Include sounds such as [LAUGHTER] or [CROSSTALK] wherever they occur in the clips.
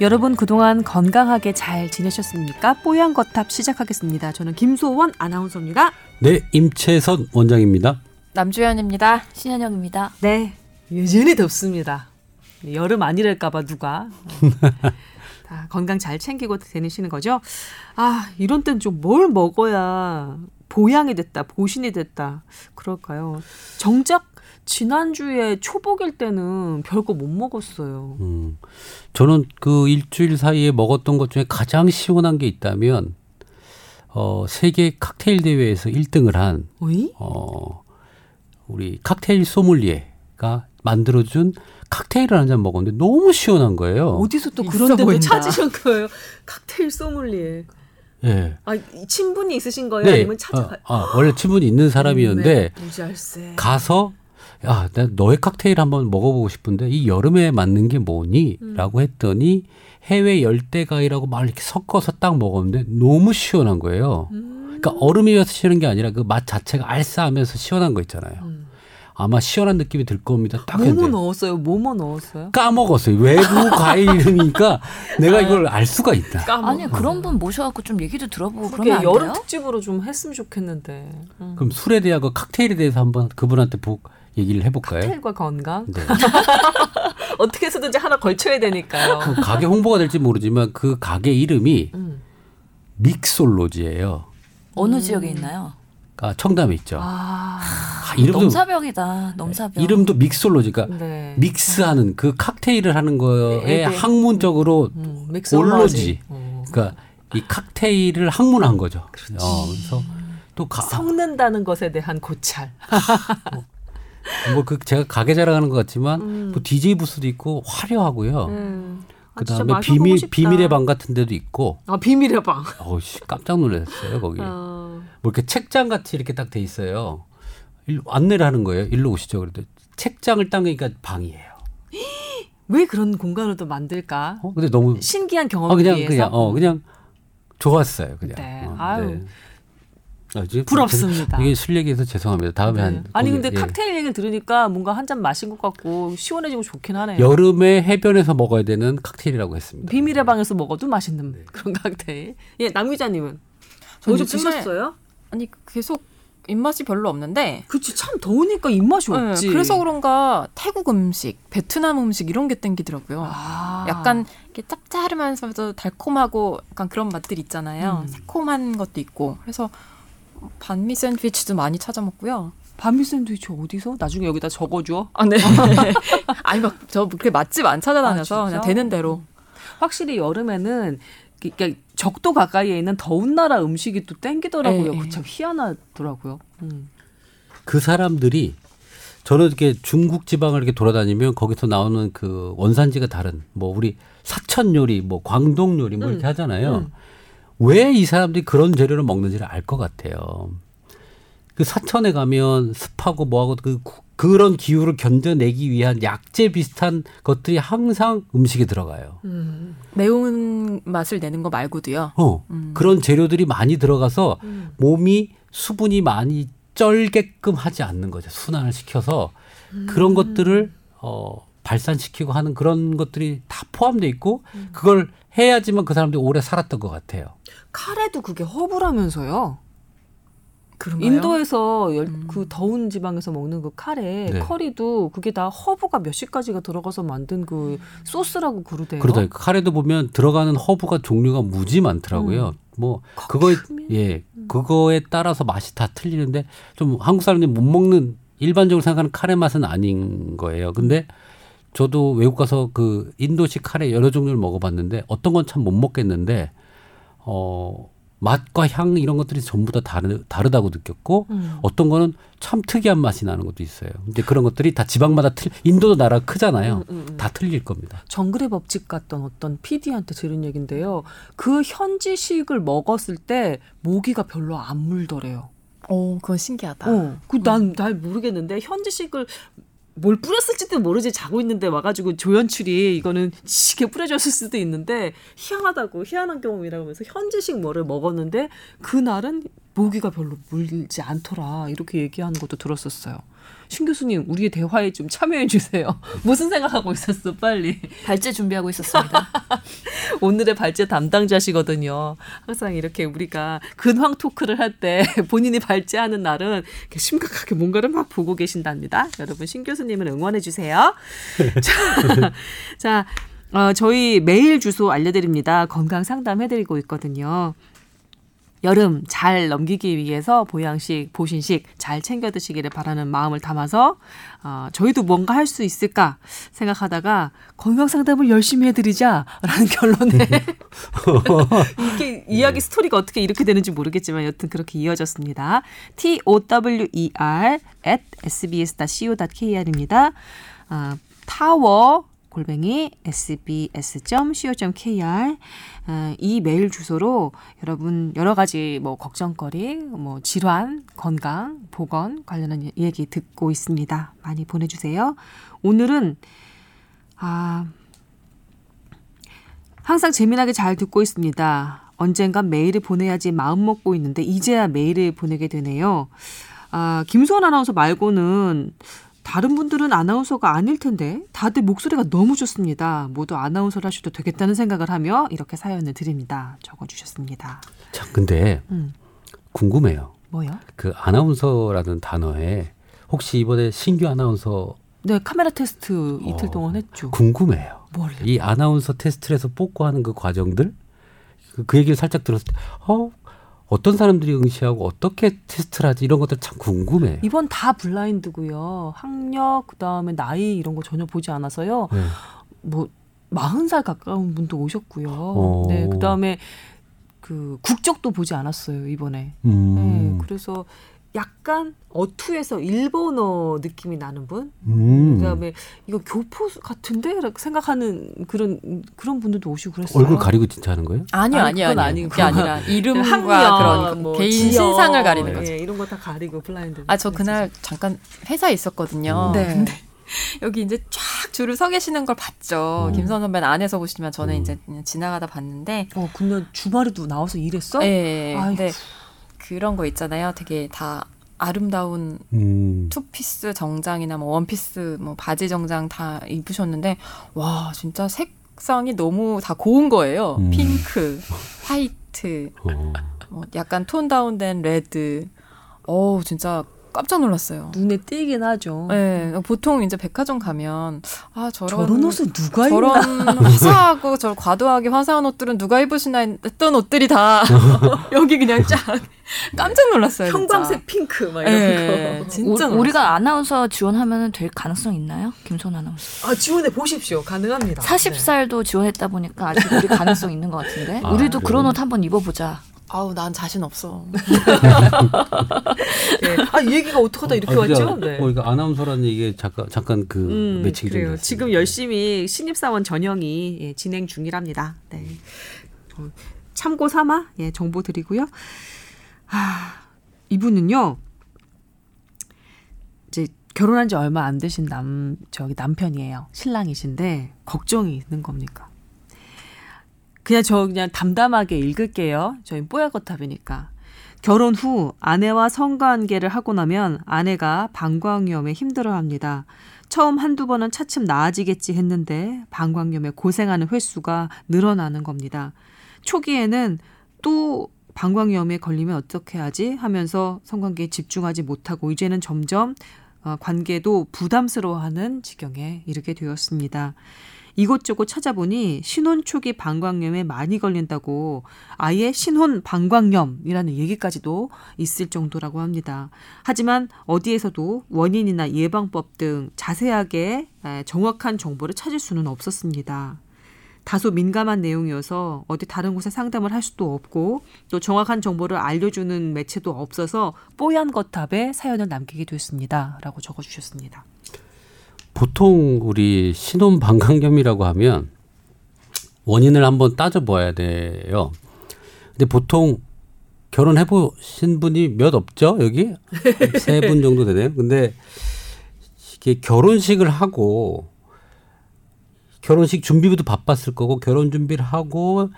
여러분 그동안 건강하게 잘 지내셨습니까? 뽀얀 거탑 시작하겠습니다. 저는 김소원 아나운서입니다. 네, 임채선 원장입니다. 남주현입니다. 신현영입니다. 네, 여전히 덥습니다. 여름 아니랄까봐 누가. [LAUGHS] 다 건강 잘 챙기고 다니시는 거죠? 아, 이런 땐 좀 뭘 먹어야 보양이 됐다, 보신이 됐다. 그럴까요? 정작 지난주에 초복일 때는 별거 못 먹었어요. 음, 저는 그 일주일 사이에 먹었던 것 중에 가장 시원한 게 있다면 어, 세계 칵테일 대회에서 1등을 한 어이? 어, 우리 칵테일 소믈리에가 만들어준 칵테일을 한 잔 먹었는데 너무 시원한 거예요. 어디서 또 그런 데도 보인다. 찾으신 거예요? 칵테일 소믈리에. 예. 아, 이 친분이 있으신 거예요? 아니면 찾아가? 아, 아, 원래 친분이 있는 사람이었는데 네, 무지할세. 가서 야, 나 너의 칵테일 한번 먹어보고 싶은데 이 여름에 맞는 게 뭐니? 음. 라고 했더니 해외 열대과일하고 막 이렇게 섞어서 딱 먹었는데 너무 시원한 거예요. 음. 그러니까 얼음이어서 시원한 게 아니라 그 맛 자체가 알싸하면서 시원한 거 있잖아요. 음. 아마 시원한 느낌이 들 겁니다. 딱 뭐뭐 했는데 넣었어요? 뭐뭐 넣었어요? 까먹었어요. 외부 [LAUGHS] 과일 이름이니까 아. 내가 이걸 알 수가 있다. 아니 그런 분 모셔갖고 좀 얘기도 들어보고 그게 그러면 안 여름 돼요? 특집으로 좀 했으면 좋겠는데. 음. 그럼 술에 대하고 칵테일에 대해서 한번 그분한테 보, 얘기를 해볼까요? 칵테일과 건강 네. [LAUGHS] 어떻게 해서든지 하나 걸쳐야 되니까요. 그 가게 홍보가 될지 모르지만 그 가게 이름이 음. 믹솔로지예요. 어느 지역에 있나요? 아, 청담에 있죠. 아, 아, 이름도 넘사벽이다. 넘사벽. 이름도 믹솔로지. 그러니까 네. 믹스하는 그 칵테일을 하는 거에 네, 네. 학문적으로 음, 올로지. 어. 그러니까 이 칵테일을 학문한 거죠. 어, 그래서 또 가, 섞는다는 것에 대한 고찰. [LAUGHS] 뭐 그 제가 가게 자랑하는 것 같지만 음. 뭐 DJ 부스도 있고 화려하고요. 음. 아, 그다음에 비밀. 비밀의 방 같은 데도 있고. 아 비밀의 방. [LAUGHS] 어우씨 깜짝 놀랐어요 거기. 어. 뭐 이렇게 책장 같이 이렇게 딱 돼 있어요. 일로 안내를 하는 거예요. 일로 오시죠. 그래도 책장을 땅으니까 방이에요. [GASPS] 왜 그런 공간을 또 만들까? 어 근데 너무 신기한 아 경험을 그냥 위해서. 그냥 어 그냥 좋았어요. 그냥. 네. 어, 아유. 아, 부럽습니다. 이게 술 얘기해서 죄송합니다. 다음에 네. 한 아니 거기- 근데 예. 칵테일 얘기를 들으니까 뭔가 한 잔 마신 것 같고 시원해지고 좋긴 하네요. 여름에 해변에서 먹어야 되는 칵테일이라고 했습니다. 비밀의 방에서 먹어도 맛있는 그런 칵테일. 예, 남 기자님은 전 어제 드셨어요? 아니 계속 입맛이 별로 없는데 그치 참 더우니까 입맛이 네, 없지. 그래서 그런가 태국 음식, 베트남 음식 이런 게 땡기더라고요. 아. 약간 이렇게 짭짤하면서도 달콤하고 약간 그런 맛들 있잖아요. 음. 새콤한 것도 있고 그래서 반미 샌드위치도 많이 찾아 먹고요. 반미 샌드위치 어디서? 나중에 여기다 적어줘. 아 네. [LAUGHS] 아니 막 저 그렇게 맛집 안 찾아다녀서 아, 그냥? 되는 대로. 확실히 여름에는 그러니까 적도 가까이에 있는 더운 나라 음식이 또 땡기더라고요. 예, 예. 그참 희한하더라고요. 음. 그 사람들이 저는 이렇게 중국 지방을 이렇게 돌아다니면 거기서 나오는 그 원산지가 다른 뭐 우리 사천 요리, 뭐 광동 요리 뭐 이렇게 음, 하잖아요. 음. 왜 이 사람들이 그런 재료를 먹는지를 알 것 같아요. 그 사천에 가면 습하고 뭐하고 그 구- 그런 기후를 견뎌내기 위한 약재 비슷한 것들이 항상 음식에 들어가요. 음. 매운 맛을 내는 거 말고도요. 어, 음. 그런 재료들이 많이 들어가서 음. 몸이 수분이 많이 쩔게끔 하지 않는 거죠. 순환을 시켜서 그런 것들을 어, 발산시키고 하는 그런 것들이 다 포함돼 있고 그걸 해야지만 그 사람들이 오래 살았던 것 같아요. 카레도 그게 허브라면서요. 그런가요? 인도에서 열, 음. 그 더운 지방에서 먹는 그 카레 네. 커리도 그게 다 허브가 몇십 가지가 들어가서 만든 그 소스라고 그러대요. 그러다 그 카레도 보면 들어가는 허브가 종류가 무지 많더라고요. 뭐 그거에. 예 그거에 따라서 맛이 다 틀리는데 좀 한국 사람들이 못 먹는 일반적으로 생각하는 카레 맛은 아닌 거예요. 근데 저도 외국 가서 그 인도식 카레 여러 종류를 먹어봤는데 어떤 건 참 못 먹겠는데 어 맛과 향 이런 것들이 전부 다 다르, 다르다고 느꼈고 음. 어떤 거는 참 특이한 맛이 나는 것도 있어요. 근데 그런 것들이 다 지방마다 틀 인도도 나라가 크잖아요. 음, 음, 음. 다 틀릴 겁니다. 정글의 법칙 같던 어떤 PD한테 들은 얘긴데요. 그 현지식을 먹었을 때 모기가 별로 안 물더래요. 오, 그건 신기하다. 어, 그난잘 모르겠는데 현지식을 뭘 뿌렸을지도 모르지 자고 있는데 와가지고 조연출이 이거는 시게 뿌려줬을 수도 있는데 희한하다고 희한한 경험이라고 하면서 현지식 뭐를 먹었는데 그날은 모기가 별로 물지 않더라 이렇게 얘기하는 것도 들었었어요. 신 교수님 우리의 대화에 좀 참여해 주세요. [LAUGHS] 무슨 생각하고 있었어 빨리. 발제 준비하고 있었습니다. [LAUGHS] 오늘의 발제 담당자시거든요. 항상 이렇게 우리가 근황 토크를 할 때 [LAUGHS] 본인이 발제하는 날은 이렇게 심각하게 뭔가를 막 보고 계신답니다. 여러분 신 교수님을 응원해 주세요. 자, 자 어, 저희 메일 주소 알려드립니다. 건강 상담 해드리고 있거든요. 여름 잘 넘기기 위해서 보양식, 보신식 잘 챙겨 드시기를 바라는 마음을 담아서 어, 저희도 뭔가 할 수 있을까 생각하다가 건강 상담을 열심히 해드리자라는 [LAUGHS] 결론에 [LAUGHS] 이게 이야기 스토리가 어떻게 이렇게 되는지 모르겠지만 여튼 그렇게 이어졌습니다. T O W E R at sbs.co.kr입니다. 아, 타워 골뱅이 sbs.co.kr 아, 이 메일 주소로 여러분 여러 가지 뭐 걱정거리, 뭐 질환, 건강, 보건 관련한 얘기 듣고 있습니다. 많이 보내주세요. 오늘은 아 항상 재미나게 잘 듣고 있습니다. 언젠간 메일을 보내야지 마음 먹고 있는데 이제야 메일을 보내게 되네요. 아 김수원 아나운서 말고는 다른 분들은 아나운서가 아닐 텐데 다들 목소리가 너무 좋습니다. 모두 아나운서를 하셔도 되겠다는 생각을 하며 이렇게 사연을 드립니다. 적어주셨습니다. 참 근데 음, 궁금해요. 뭐요? 그 아나운서라는 단어에 혹시 이번에 신규 아나운서 네 카메라 테스트 이틀 어, 동안 했죠. 궁금해요. 뭘요? 이 아나운서 테스트를 해서 뽑고 하는 그 과정들 그, 그 얘기를 살짝 들었을 때 어, 어떤 사람들이 응시하고 어떻게 테스트를 하지 이런 것들 참 궁금해요. 이번 다 블라인드고요. 학력 그다음에 나이 이런 거 전혀 보지 않아서요. 네. 뭐 마흔 살 가까운 분도 오셨고요. 어. 네, 그다음에 그 국적도 보지 않았어요 이번에. 음. 네, 그래서 약간 어투에서 일본어 느낌이 나는 분. 음. 그다음에 이거 교포 같은데 라고 생각하는 그런 그런 분들도 오시고 그랬어요. 얼굴 가리고 진짜 하는 거예요? 아니요, 아니, 아니요, 아니요. 그게 아니라 [LAUGHS] 이름과 학력, 그런 뭐 개인 지역, 신상을 가리는 거죠. 예, 이런 거 다 가리고 블라인드. 아, 저 그날 잠깐 회사에 있었거든요. 네. 근데 [LAUGHS] 여기 이제 쫙 줄을 서 계시는 걸 봤죠. 음. 김선 선배는 안에서 보시지만 저는 음. 이제 지나가다 봤는데, 어, 근데 주말에도 나와서 일했어? 예, 아이고. 근데 그런 거 있잖아요. 되게 다 아름다운 음. 투피스 정장이나 뭐 원피스, 뭐 바지 정장 다 입으셨는데, 와, 진짜 색상이 너무 다 고운 거예요. 음. 핑크, 화이트, 어. 뭐 약간 tone down된 red. 어우, 진짜 깜짝 놀랐어요. 눈에 띄긴 하죠. 네, 보통 이제 백화점 가면 아 저런 저런 옷을 누가 입나? 저런 화사하고 저 과도하게 화사한 옷들은 누가 입으시나 했던 옷들이 다 [LAUGHS] 여기 그냥 쫙 깜짝 놀랐어요. 형광색 핑크 막 이런 네, 거. 진짜 우, 놀랐어요. 우리가 아나운서 지원하면 될 가능성 있나요? 김선 아나운서. 아 지원해 보십시오. 가능합니다. 40살도 지원했다 보니까 아직 우리 가능성 있는 것 같은데. [LAUGHS] 아, 우리도 그런 그래요? 옷 한번 입어보자. 아우 난 자신 없어. [LAUGHS] 네. 네. 아이 얘기가 어떡하다 이렇게 아, 왔죠? 네. 뭐 이거 아나운서라는 얘기 잠깐 잠깐 그 음, 매칭이 좀 그래요. 지금 열심히 신입사원 전형이 예, 진행 중이랍니다. 네. 어, 참고 삼아 예, 정보 드리고요. 아, 이분은요. 이제 결혼한 지 얼마 안 되신 남 저기 남편이에요. 신랑이신데 걱정이 있는 겁니까? 그냥 저 그냥 담담하게 읽을게요. 저희 뽀야거탑이니까. 결혼 후 아내와 성관계를 하고 나면 아내가 방광염에 힘들어합니다. 처음 한두 번은 차츰 나아지겠지 했는데 방광염에 고생하는 횟수가 늘어나는 겁니다. 초기에는 또 방광염에 걸리면 어떻게 하지 하면서 성관계에 집중하지 못하고 이제는 점점 어, 관계도 부담스러워하는 지경에 이르게 되었습니다. 이곳저곳 찾아보니 신혼 초기 방광염에 많이 걸린다고 아예 신혼 방광염이라는 얘기까지도 있을 정도라고 합니다. 하지만 어디에서도 원인이나 예방법 등 자세하게 에, 정확한 정보를 찾을 수는 없었습니다. 다소 민감한 내용이어서 어디 다른 곳에 상담을 할 수도 없고 또 정확한 정보를 알려주는 매체도 없어서 뽀얀 거탑에 사연을 남기게 됐습니다. 라고 적어주셨습니다. 보통 우리 신혼 방광염이라고 하면 원인을 한번 따져봐야 돼요. 근데 보통 결혼해 보신 분이 몇 없죠 여기 [LAUGHS] 세 분 정도 되네요. 근데 이게 결혼식을 하고 결혼식 준비부터 바빴을 거고 결혼 준비를 하고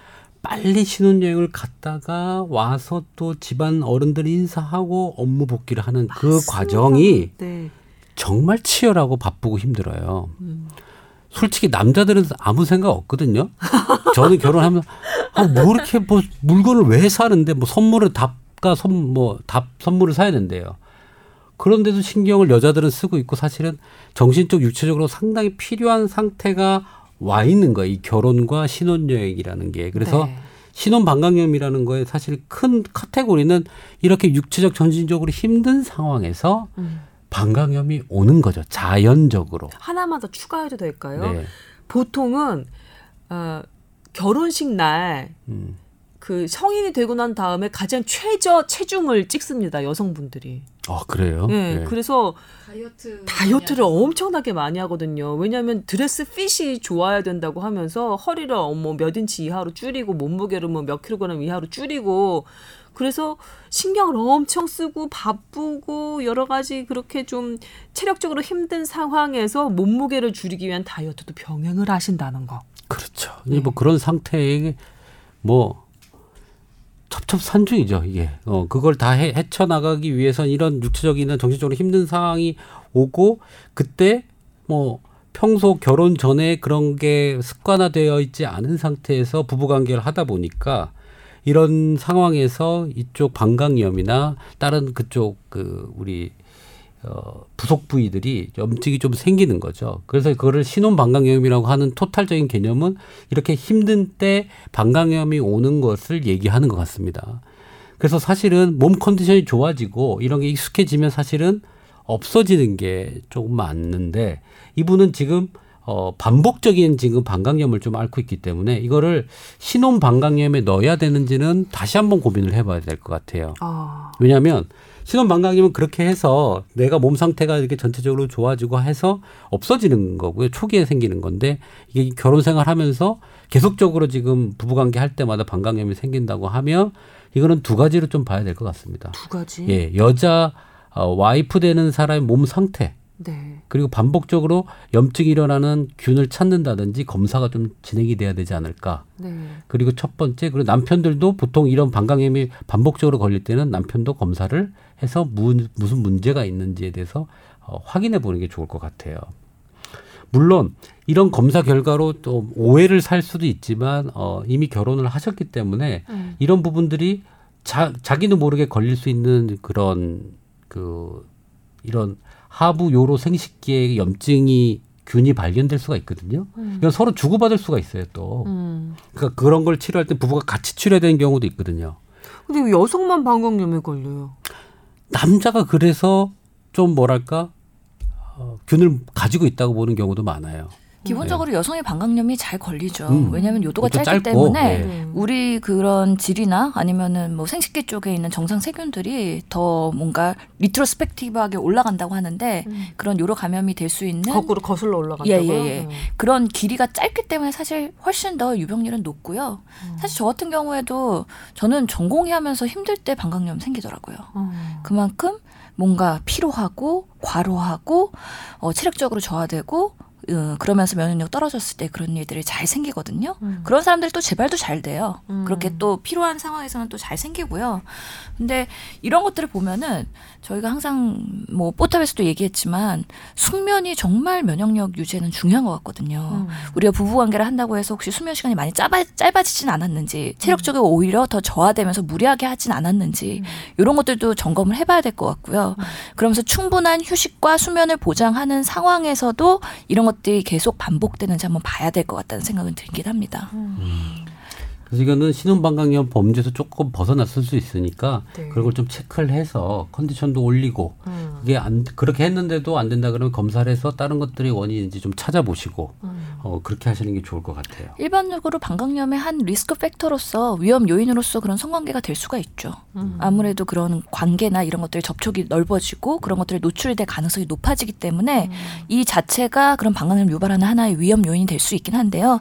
빨리 신혼여행을 갔다가 와서 또 집안 어른들 인사하고 업무 복귀를 하는 그 맞습니다. 과정이 네. 정말 치열하고 바쁘고 힘들어요. 음. 솔직히 남자들은 아무 생각 없거든요. 저는 결혼하면 아, 뭐 이렇게 뭐 물건을 왜 사는데 뭐 선물을 답가 선뭐 답 선물을 사야 된대요. 그런데도 신경을 여자들은 쓰고 있고 사실은 정신적 육체적으로 상당히 필요한 상태가 와 있는 거예요. 이 결혼과 신혼여행이라는 게. 그래서 네. 신혼 방광염이라는 거에 사실 큰 카테고리는 이렇게 육체적 정신적으로 힘든 상황에서 음. 방광염이 오는 거죠. 자연적으로. 하나만 더 추가해도 될까요? 네. 보통은 어, 결혼식 날 음. 그 성인이 되고 난 다음에 가장 최저 체중을 찍습니다 여성분들이. 아 그래요? 예, 네. 그래서 다이어트 다이어트를 엄청나게 많이 하거든요. 왜냐하면 드레스 핏이 좋아야 된다고 하면서 허리를 뭐 몇 인치 이하로 줄이고 몸무게를 뭐 몇 킬로그램 이하로 줄이고 그래서 신경을 엄청 쓰고 바쁘고 여러 가지 그렇게 좀 체력적으로 힘든 상황에서 몸무게를 줄이기 위한 다이어트도 병행을 하신다는 거. 그렇죠. 이제 뭐 그런 상태에 뭐 첩첩산중이죠 이게. 어 그걸 다 해, 헤쳐나가기 위해서 이런 육체적이나 정신적으로 힘든 상황이 오고 그때 뭐 평소 결혼 전에 그런 게 습관화되어 있지 않은 상태에서 부부관계를 하다 보니까 이런 상황에서 이쪽 방광염이나 다른 그쪽 그 우리 어, 부속 부위들이 염증이 좀 생기는 거죠. 그래서 그거를 신혼 방광염이라고 하는 토탈적인 개념은 이렇게 힘든 때 방광염이 오는 것을 얘기하는 것 같습니다. 그래서 사실은 몸 컨디션이 좋아지고 이런 게 익숙해지면 사실은 없어지는 게 조금 맞는데 이분은 지금 어, 반복적인 지금 방광염을 좀 앓고 있기 때문에 이거를 신혼 방광염에 넣어야 되는지는 다시 한번 고민을 해봐야 될 것 같아요. 아, 왜냐하면 신혼 방광염은 그렇게 해서 내가 몸 상태가 이렇게 전체적으로 좋아지고 해서 없어지는 거고요. 초기에 생기는 건데 이게 결혼 생활하면서 계속적으로 지금 부부관계 할 때마다 방광염이 생긴다고 하면 이거는 두 가지로 좀 봐야 될 것 같습니다. 두 가지. 예, 여자 어, 와이프 되는 사람의 몸 상태 네. 그리고 반복적으로 염증이 일어나는 균을 찾는다든지 검사가 좀 진행이 돼야 되지 않을까. 네. 그리고 첫 번째 그리고 남편들도 보통 이런 방광염이 반복적으로 걸릴 때는 남편도 검사를 해서 무, 무슨 문제가 있는지에 대해서 어, 확인해 보는 게 좋을 것 같아요. 물론 이런 검사 결과로 또 오해를 살 수도 있지만 어, 이미 결혼을 하셨기 때문에 음. 이런 부분들이 자, 자기도 모르게 걸릴 수 있는 그런 그 이런 하부 요로 생식기에 염증이 균이 발견될 수가 있거든요. 이건 서로 주고받을 수가 있어요 또. 음. 그러니까 그런 걸 치료할 때 부부가 같이 치료해야 되는 경우도 있거든요. 근데 왜 여성만 방광염에 걸려요? 남자가 그래서 좀 뭐랄까 어, 균을 가지고 있다고 보는 경우도 많아요. 기본적으로 여성의 방광염이 잘 걸리죠. 음. 왜냐하면 요도가 요도 짧기 짧고, 때문에 네. 우리 그런 질이나 아니면은 뭐 생식기 쪽에 있는 정상 세균들이 더 뭔가 리트로스펙티브하게 올라간다고 하는데 그런 요로 감염이 될 수 있는 거꾸로 거슬러 올라간다고요? 예, 예, 예. 음. 그런 길이가 짧기 때문에 사실 훨씬 더 유병률은 높고요. 사실 저 같은 경우에도 저는 전공의 하면서 힘들 때 방광염 생기더라고요. 음. 그만큼 뭔가 피로하고 과로하고 어, 체력적으로 저하되고 어, 그러면서 면역력 떨어졌을 때 그런 일들이 잘 생기거든요. 음. 그런 사람들이 또 재발도 잘 돼요. 음. 그렇게 또 필요한 상황에서는 또 잘 생기고요. 근데 이런 것들을 보면은 저희가 항상 뭐 뽀탑에서도 얘기했지만 숙면이 정말 면역력 유지에는 중요한 것 같거든요. 음. 우리가 부부 관계를 한다고 해서 혹시 수면 시간이 많이 짧아, 짧아지진 않았는지 체력적으로 오히려 더 저하되면서 무리하게 하진 않았는지 이런 것들도 점검을 해봐야 될 것 같고요. 그러면서 충분한 휴식과 수면을 보장하는 상황에서도 이런 것 들이 계속 반복되는지 한번 봐야 될 것 같다는 생각은 들긴 합니다. 그래서 이거는 신혼방광염 범죄에서 조금 벗어났을 수 있으니까 네. 그런 걸 좀 체크를 해서 컨디션도 올리고 음. 그게 안 그렇게 했는데도 안 된다 그러면 검사를 해서 다른 것들이 원인인지 좀 찾아보시고 음. 어, 그렇게 하시는 게 좋을 것 같아요. 일반적으로 방광염의 한 리스크 팩터로서 위험 요인으로서 그런 성관계가 될 수가 있죠. 음. 아무래도 그런 관계나 이런 것들이 접촉이 넓어지고 그런 것들이 노출이 될 가능성이 높아지기 때문에 음. 이 자체가 그런 방광염 유발하는 하나의 위험 요인이 될 수 있긴 한데요.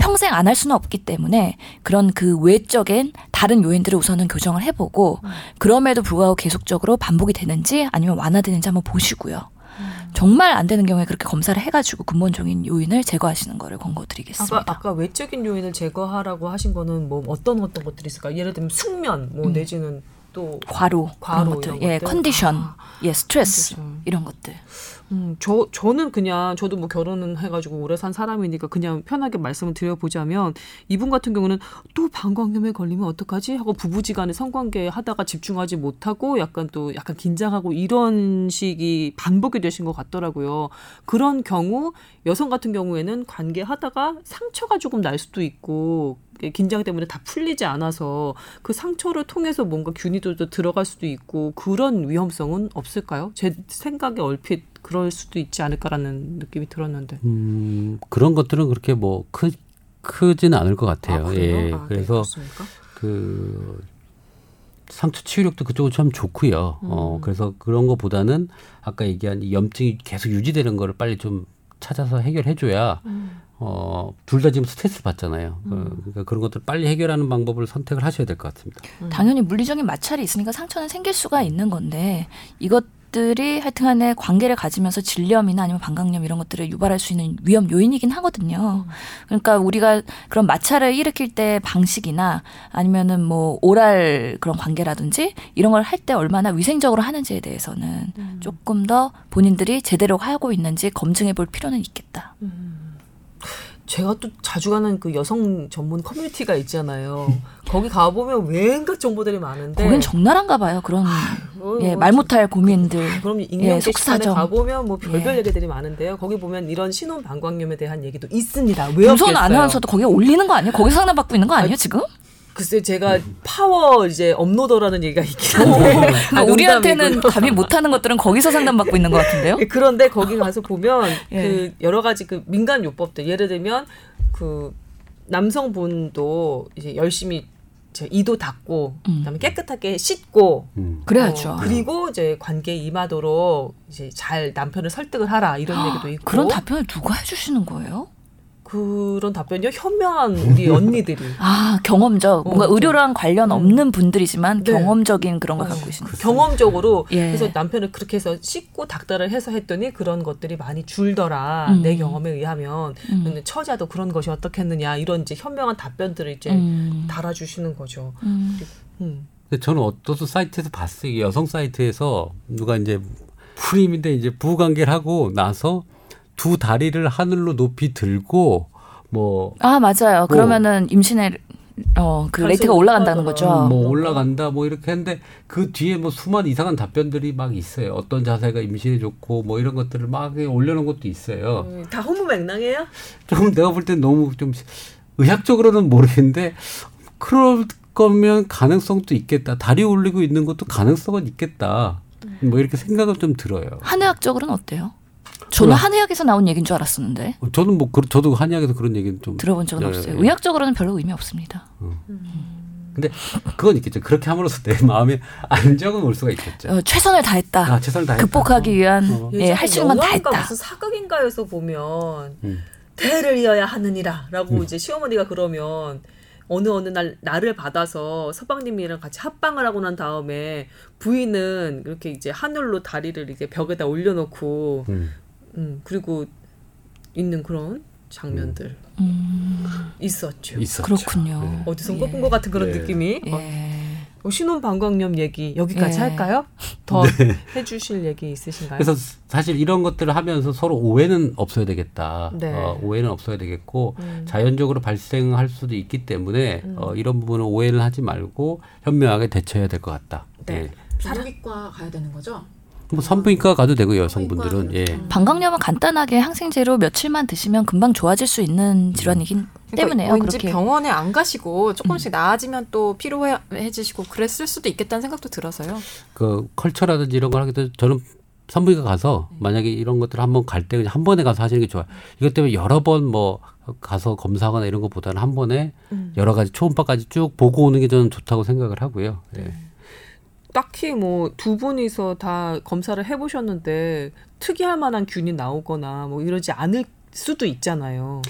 평생 안 할 수는 없기 때문에 그런 그 외적인 다른 요인들을 우선은 교정을 해보고 그럼에도 불구하고 계속적으로 반복이 되는지 아니면 완화되는지 한번 보시고요. 정말 안 되는 경우에 그렇게 검사를 해가지고 근본적인 요인을 제거하시는 거를 권고드리겠습니다. 아까, 아까 외적인 요인을 제거하라고 하신 거는 뭐 어떤 어떤 것들이 있을까요? 예를 들면 숙면, 뭐 음. 내지는 또 과로, 과로 그런 것들, 이런 예, 것들? 컨디션, 아, 예, 스트레스 컨디션. 이런 것들. 음, 저 저는 그냥 저도 뭐 결혼은 해가지고 오래 산 사람이니까 그냥 편하게 말씀을 드려보자면 이분 같은 경우는 또 방광염에 걸리면 어떡하지 하고 부부지간에 성관계 하다가 집중하지 못하고 약간 또 약간 긴장하고 이런 식이 반복이 되신 것 같더라고요. 그런 경우 여성 같은 경우에는 관계하다가 상처가 조금 날 수도 있고 긴장 때문에 다 풀리지 않아서 그 상처를 통해서 뭔가 균이 또 들어갈 수도 있고 그런 위험성은 없을까요? 제 생각에 얼핏 그럴 수도 있지 않을까라는 느낌이 들었는데. 음, 그런 것들은 그렇게 뭐 크, 크지는 않을 것 같아요. 그래요? 예. 아, 네, 그래서 그렇습니까? 그 상처 치유력도 그쪽은 참 좋고요. 어, 음. 그래서 그런 것보다는 아까 얘기한 이 염증이 계속 유지되는 거를 빨리 좀 찾아서 해결해줘야 음. 어, 둘 다 지금 스트레스 받잖아요. 그- 그러니까 그런 것들 빨리 해결하는 방법을 선택을 하셔야 될 것 같습니다. 당연히 물리적인 마찰이 있으니까 상처는 생길 수가 있는 건데 이것 들이 하여튼 간에 관계를 가지면서 질염이나 아니면 방광염 이런 것들을 유발할 수 있는 위험 요인이긴 하거든요. 그러니까 우리가 그런 마찰을 일으킬 때 방식이나 아니면은 뭐 오랄 그런 관계라든지 이런 걸 할 때 얼마나 위생적으로 하는지에 대해서는 조금 더 본인들이 제대로 하고 있는지 검증해 볼 필요는 있겠다. 제가 또 자주 가는 그 여성 전문 커뮤니티가 있잖아요. 거기 가보면 웬갖 정보들이 많은데. 거긴 적나라한가 봐요. 그런 어, 예, 뭐말 못할 고민들. 그럼 예, 익명 게시판에 속사정. 가보면 뭐 별별 예. 얘기들이 많은데요. 거기 보면 이런 신혼 방광염에 대한 얘기도 있습니다. 왜 없겠어요? 김선 아나운서도 거기에 올리는 거 아니에요? 거기서 상담 받고 있는 거 아니에요 지금? 글쎄 제가 파워 이제 업로더라는 얘기가 있긴 어. 한데 아, 우리한테는. 답이 못하는 것들은 거기서 상담 받고 있는 것 같은데요? 예, 그런데 거기 가서 보면 [LAUGHS] 예. 그 여러 가지 그 민간 요법들 예를 들면 그 남성분도 이제 열심히 저 이도 닦고 음. 그다음에 깨끗하게 씻고 음. 그래야죠. 어, 그리고 이제 관계에 임하도록 이제 잘 남편을 설득을 하라 이런 얘기도 있고 그런 답변을 누가 해주시는 거예요? 그런 답변이요 현명한 우리 언니들이 [LAUGHS] 아 경험적 뭔가 어, 의료랑 관련 음. 없는 분들이지만 네. 경험적인 그런 걸 어, 갖고 계시는 거예요. 경험적으로 예. 그래서 남편을 그렇게 해서 씻고 닥달을 해서 했더니 그런 것들이 많이 줄더라 음. 내 경험에 의하면 음. 처자도 그런 것이 어떻겠느냐 이런 이제 현명한 답변들을 이제 음. 달아주시는 거죠. 음. 음. 근데 저는 어떤 사이트에서 봤어요. 여성 사이트에서 누가 이제 프림인데 이제 부관계를 하고 나서 두 다리를 하늘로 높이 들고 뭐 아 맞아요. 그러면은 임신에 어 그 rate가 올라간다는 거죠. 뭐? 올라간다 뭐 이렇게 했는데 그 뒤에 뭐 수많은 이상한 답변들이 막 있어요. 어떤 자세가 임신에 좋고 뭐 이런 것들을 막 올려놓은 것도 있어요. 음, 다 허무 맹랑해요? 좀 내가 볼 땐 너무 좀 의학적으로는 모르겠는데 그럴 거면 가능성도 있겠다. 다리 올리고 있는 것도 가능성은 있겠다. 뭐 이렇게 생각은 좀 들어요. 한의학적으로는 어때요? 저는 몰라. 한의학에서 나온 얘기인 줄 알았었는데 저는 뭐 그, 저도 한의학에서 그런 얘기는 좀 들어본 적은 예, 없어요. 예. 의학적으로는 별로 의미 없습니다. 근데 그건 있겠죠. 그렇게 함으로써 내 마음에 안정은 올 수가 있겠죠. 어, 최선을 다했다. 아, 최선을 다했다. 극복하기 위한 어. 예, 할수 있는 건다 영화인가 했다. 무슨 사극인가에서 보면 음. 대를 이어야 하느니라라고 이제 시어머니가 그러면 어느 어느 날 나를 받아서 서방님이랑 같이 합방을 하고 난 다음에 부인은 이렇게 이제 하늘로 다리를 이렇게 벽에다 올려놓고 음. 음 그리고 있는 그런 장면들 음, 있었죠. 있었죠. 그렇군요. 네. 어디선가 예. 본것 같은 그런 네. 느낌이. 어, 예. 어, 신혼 방광염 얘기 여기까지 예. 할까요? 더 해주실 얘기 있으신가요? 그래서 사실 이런 것들을 하면서 서로 오해는 없어야 되겠다. 네. 어, 오해는 없어야 되겠고 음. 자연적으로 발생할 수도 있기 때문에 어, 이런 부분은 오해를 하지 말고 현명하게 대처해야 될 것 같다. 네. 예. 산부인과 가야 되는 거죠? 뭐 산부인과 가도 되고 여성분들은 예. 방광염은 간단하게 항생제로 며칠만 드시면 금방 좋아질 수 있는 질환이긴 때문에요. 그러니까 왠지 그렇게 병원에 안 가시고 조금씩 나아지면 또 피로해지시고 그랬을 수도 있겠다는 생각도 들어서요. 그 컬처라든지 이런 걸 하기 전에 저는 산부인과 가서 만약에 이런 것들을 한번 갈 때 그냥 한 번에 가서 하시는 게 좋아요. 이것 때문에 여러 번 뭐 가서 검사하거나 이런 것보다는 한 번에 여러 가지 초음파까지 쭉 보고 오는 게 저는 좋다고 생각을 하고요. 예. 딱히 뭐 두 분이서 다 검사를 해보셨는데 특이할 만한 균이 나오거나 뭐 이러지 않을 수도 있잖아요.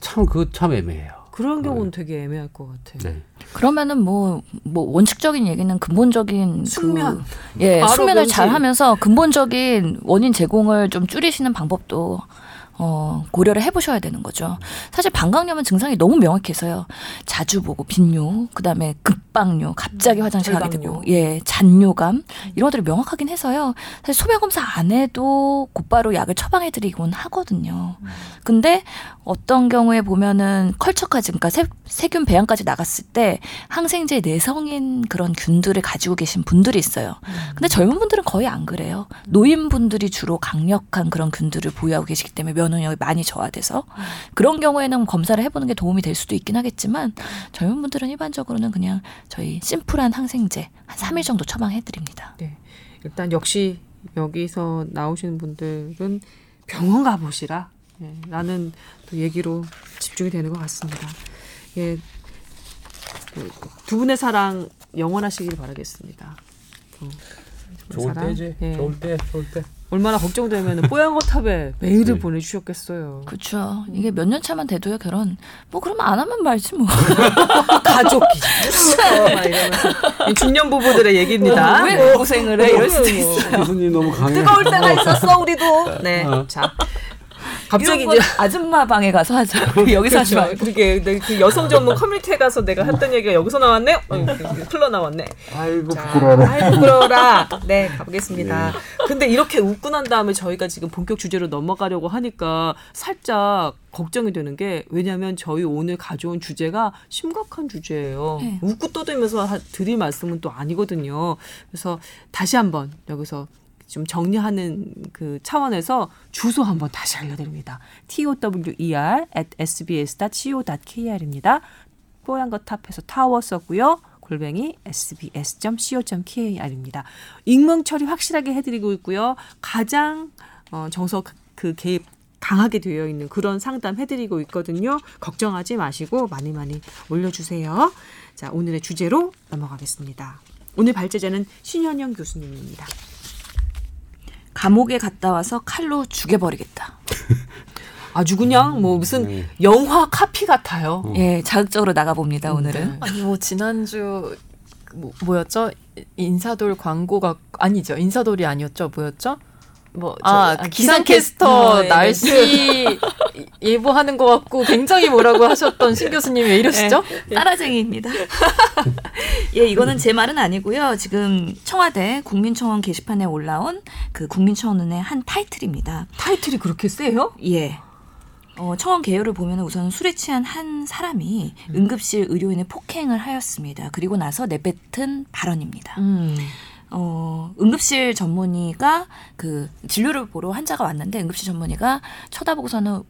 참 그참 애매해요. 그런 경우는 되게 애매할 것 같아요. 네. 그러면은 뭐, 뭐 원칙적인 얘기는 근본적인 숙면. 그, 예, 숙면을. 잘 하면서 근본적인 원인 제공을 좀 줄이시는 방법도 어, 고려를 해보셔야 되는 거죠. 사실 방광염은 증상이 너무 명확해서요. 자주 보고 빈뇨, 그 다음에 급박뇨, 갑자기 화장실 가게 되고. 예, 잔뇨감 이런 것들이 명확하긴 해서요. 사실 소변 검사 안 해도 곧바로 약을 처방해드리곤 하거든요. 근데 어떤 경우에 보면은 컬처까지, 그러니까 세, 세균 배양까지 나갔을 때 항생제 내성인 그런 균들을 가지고 계신 분들이 있어요. 근데 젊은 분들은 거의 안 그래요. 노인분들이 주로 강력한 그런 균들을 보유하고 계시기 때문에 면역력이 많이 저하돼서 그런 경우에는 검사를 해보는 게 도움이 될 수도 있긴 하겠지만 젊은 분들은 일반적으로는 그냥 저희 심플한 항생제 한 3일 정도 처방해드립니다. 네. 일단 역시 여기서 나오시는 분들은 병원 가보시라. 예, 라는 또 얘기로 집중이 되는 것 같습니다. 예, 그두 분의 사랑 영원하시길 바라겠습니다. 어, 두 분의 사랑, 예, 때, 좋을 때. 얼마나 걱정되면 뽀얀거 탑에 [LAUGHS] 메일을 네. 보내주셨겠어요. 그렇죠. 이게 몇 년 차만 돼도요 결혼. 뭐 그러면 안 하면 말지 뭐. [LAUGHS] 가족이 중년 부부들의 얘기입니다. 왜 고생을 해? 이럴 수도 있어요. 교수님 너무 강해. 뜨거울 때가 있었어 우리도. 네. 어. 자. 갑자기 이제 건 아줌마 방에 가서 하죠. [LAUGHS] 여기서 하지 말고. 그게 내그 여성 전문 커뮤니티에 가서 내가 했던 얘기가 여기서 나왔네. 어, 흘러 나왔네. 아이고 자, 아이고 부끄러워라. [LAUGHS] 네, 가보겠습니다. 근데 이렇게 웃고 난 다음에 저희가 지금 본격 주제로 넘어가려고 하니까 살짝 걱정이 되는 게 왜냐하면 저희 오늘 가져온 주제가 심각한 주제예요. 네. 웃고 떠들면서 하- 드릴 말씀은 또 아니거든요. 그래서 다시 한번 여기서 좀 정리하는 그 차원에서 주소 한번 다시 알려드립니다. tower at sbs.co.kr입니다. 뽀얀거탑에서 타워 썼고요. 골뱅이 sbs.co.kr입니다. 익명 처리 확실하게 해드리고 있고요. 가장 어, 정서 그 개입 강하게 되어 있는 그런 상담 해드리고 있거든요. 걱정하지 마시고 많이 많이 올려주세요. 자 오늘의 주제로 넘어가겠습니다. 오늘 발제자는 신현영 교수님입니다. 감옥에 갔다 와서 칼로 죽여버리겠다. [LAUGHS] 아주 그냥 뭐 무슨 영화 카피 같아요. 예, 자극적으로 나가봅니다, 오늘은. 아니 뭐 지난주 뭐, 뭐였죠? 인사돌 광고가 아니죠. 인사돌이 아니었죠. 뭐였죠? 뭐 아, 저- 그 기상캐스터 네, 네. 날씨 [LAUGHS] 예보하는 것 같고 굉장히 뭐라고 하셨던 신 교수님이 왜 이러시죠? 따라쟁이입니다. [LAUGHS] 예, 이거는 제 말은 아니고요. 지금 청와대 국민청원 게시판에 올라온 그 국민청원의 한 타이틀입니다. 타이틀이 그렇게 세요? 예. 어, 청원 개요를 보면 우선 술에 취한 한 사람이 응급실 의료인을 폭행을 하였습니다. 그리고 나서 내뱉은 발언입니다. 음. 어, 응급실 전문의가 그 진료를 보러 환자가 왔는데 응급실 전문의가 쳐다보고서는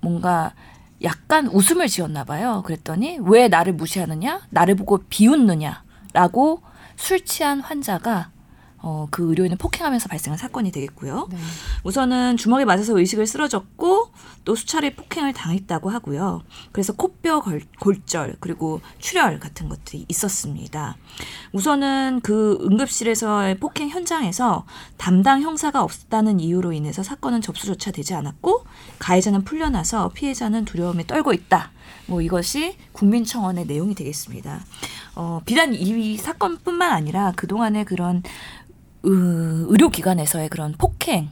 뭔가 약간 웃음을 지었나 봐요. 그랬더니 왜 나를 무시하느냐? 나를 보고 비웃느냐 라고 술 취한 환자가 어, 그 의료인을 폭행하면서 발생한 사건이 되겠고요. 네. 우선은 주먹에 맞아서 의식을 쓰러졌고 또 수차례 폭행을 당했다고 하고요. 그래서 코뼈 골, 골절 그리고 출혈 같은 것들이 있었습니다. 우선은 그 응급실에서의 폭행 현장에서 담당 형사가 없다는 이유로 인해서 사건은 접수조차 되지 않았고 가해자는 풀려나서 피해자는 두려움에 떨고 있다. 뭐 이것이 국민청원의 내용이 되겠습니다. 어, 비단 이 사건뿐만 아니라 그동안의 그런 으, 의료기관에서의 그런 폭행,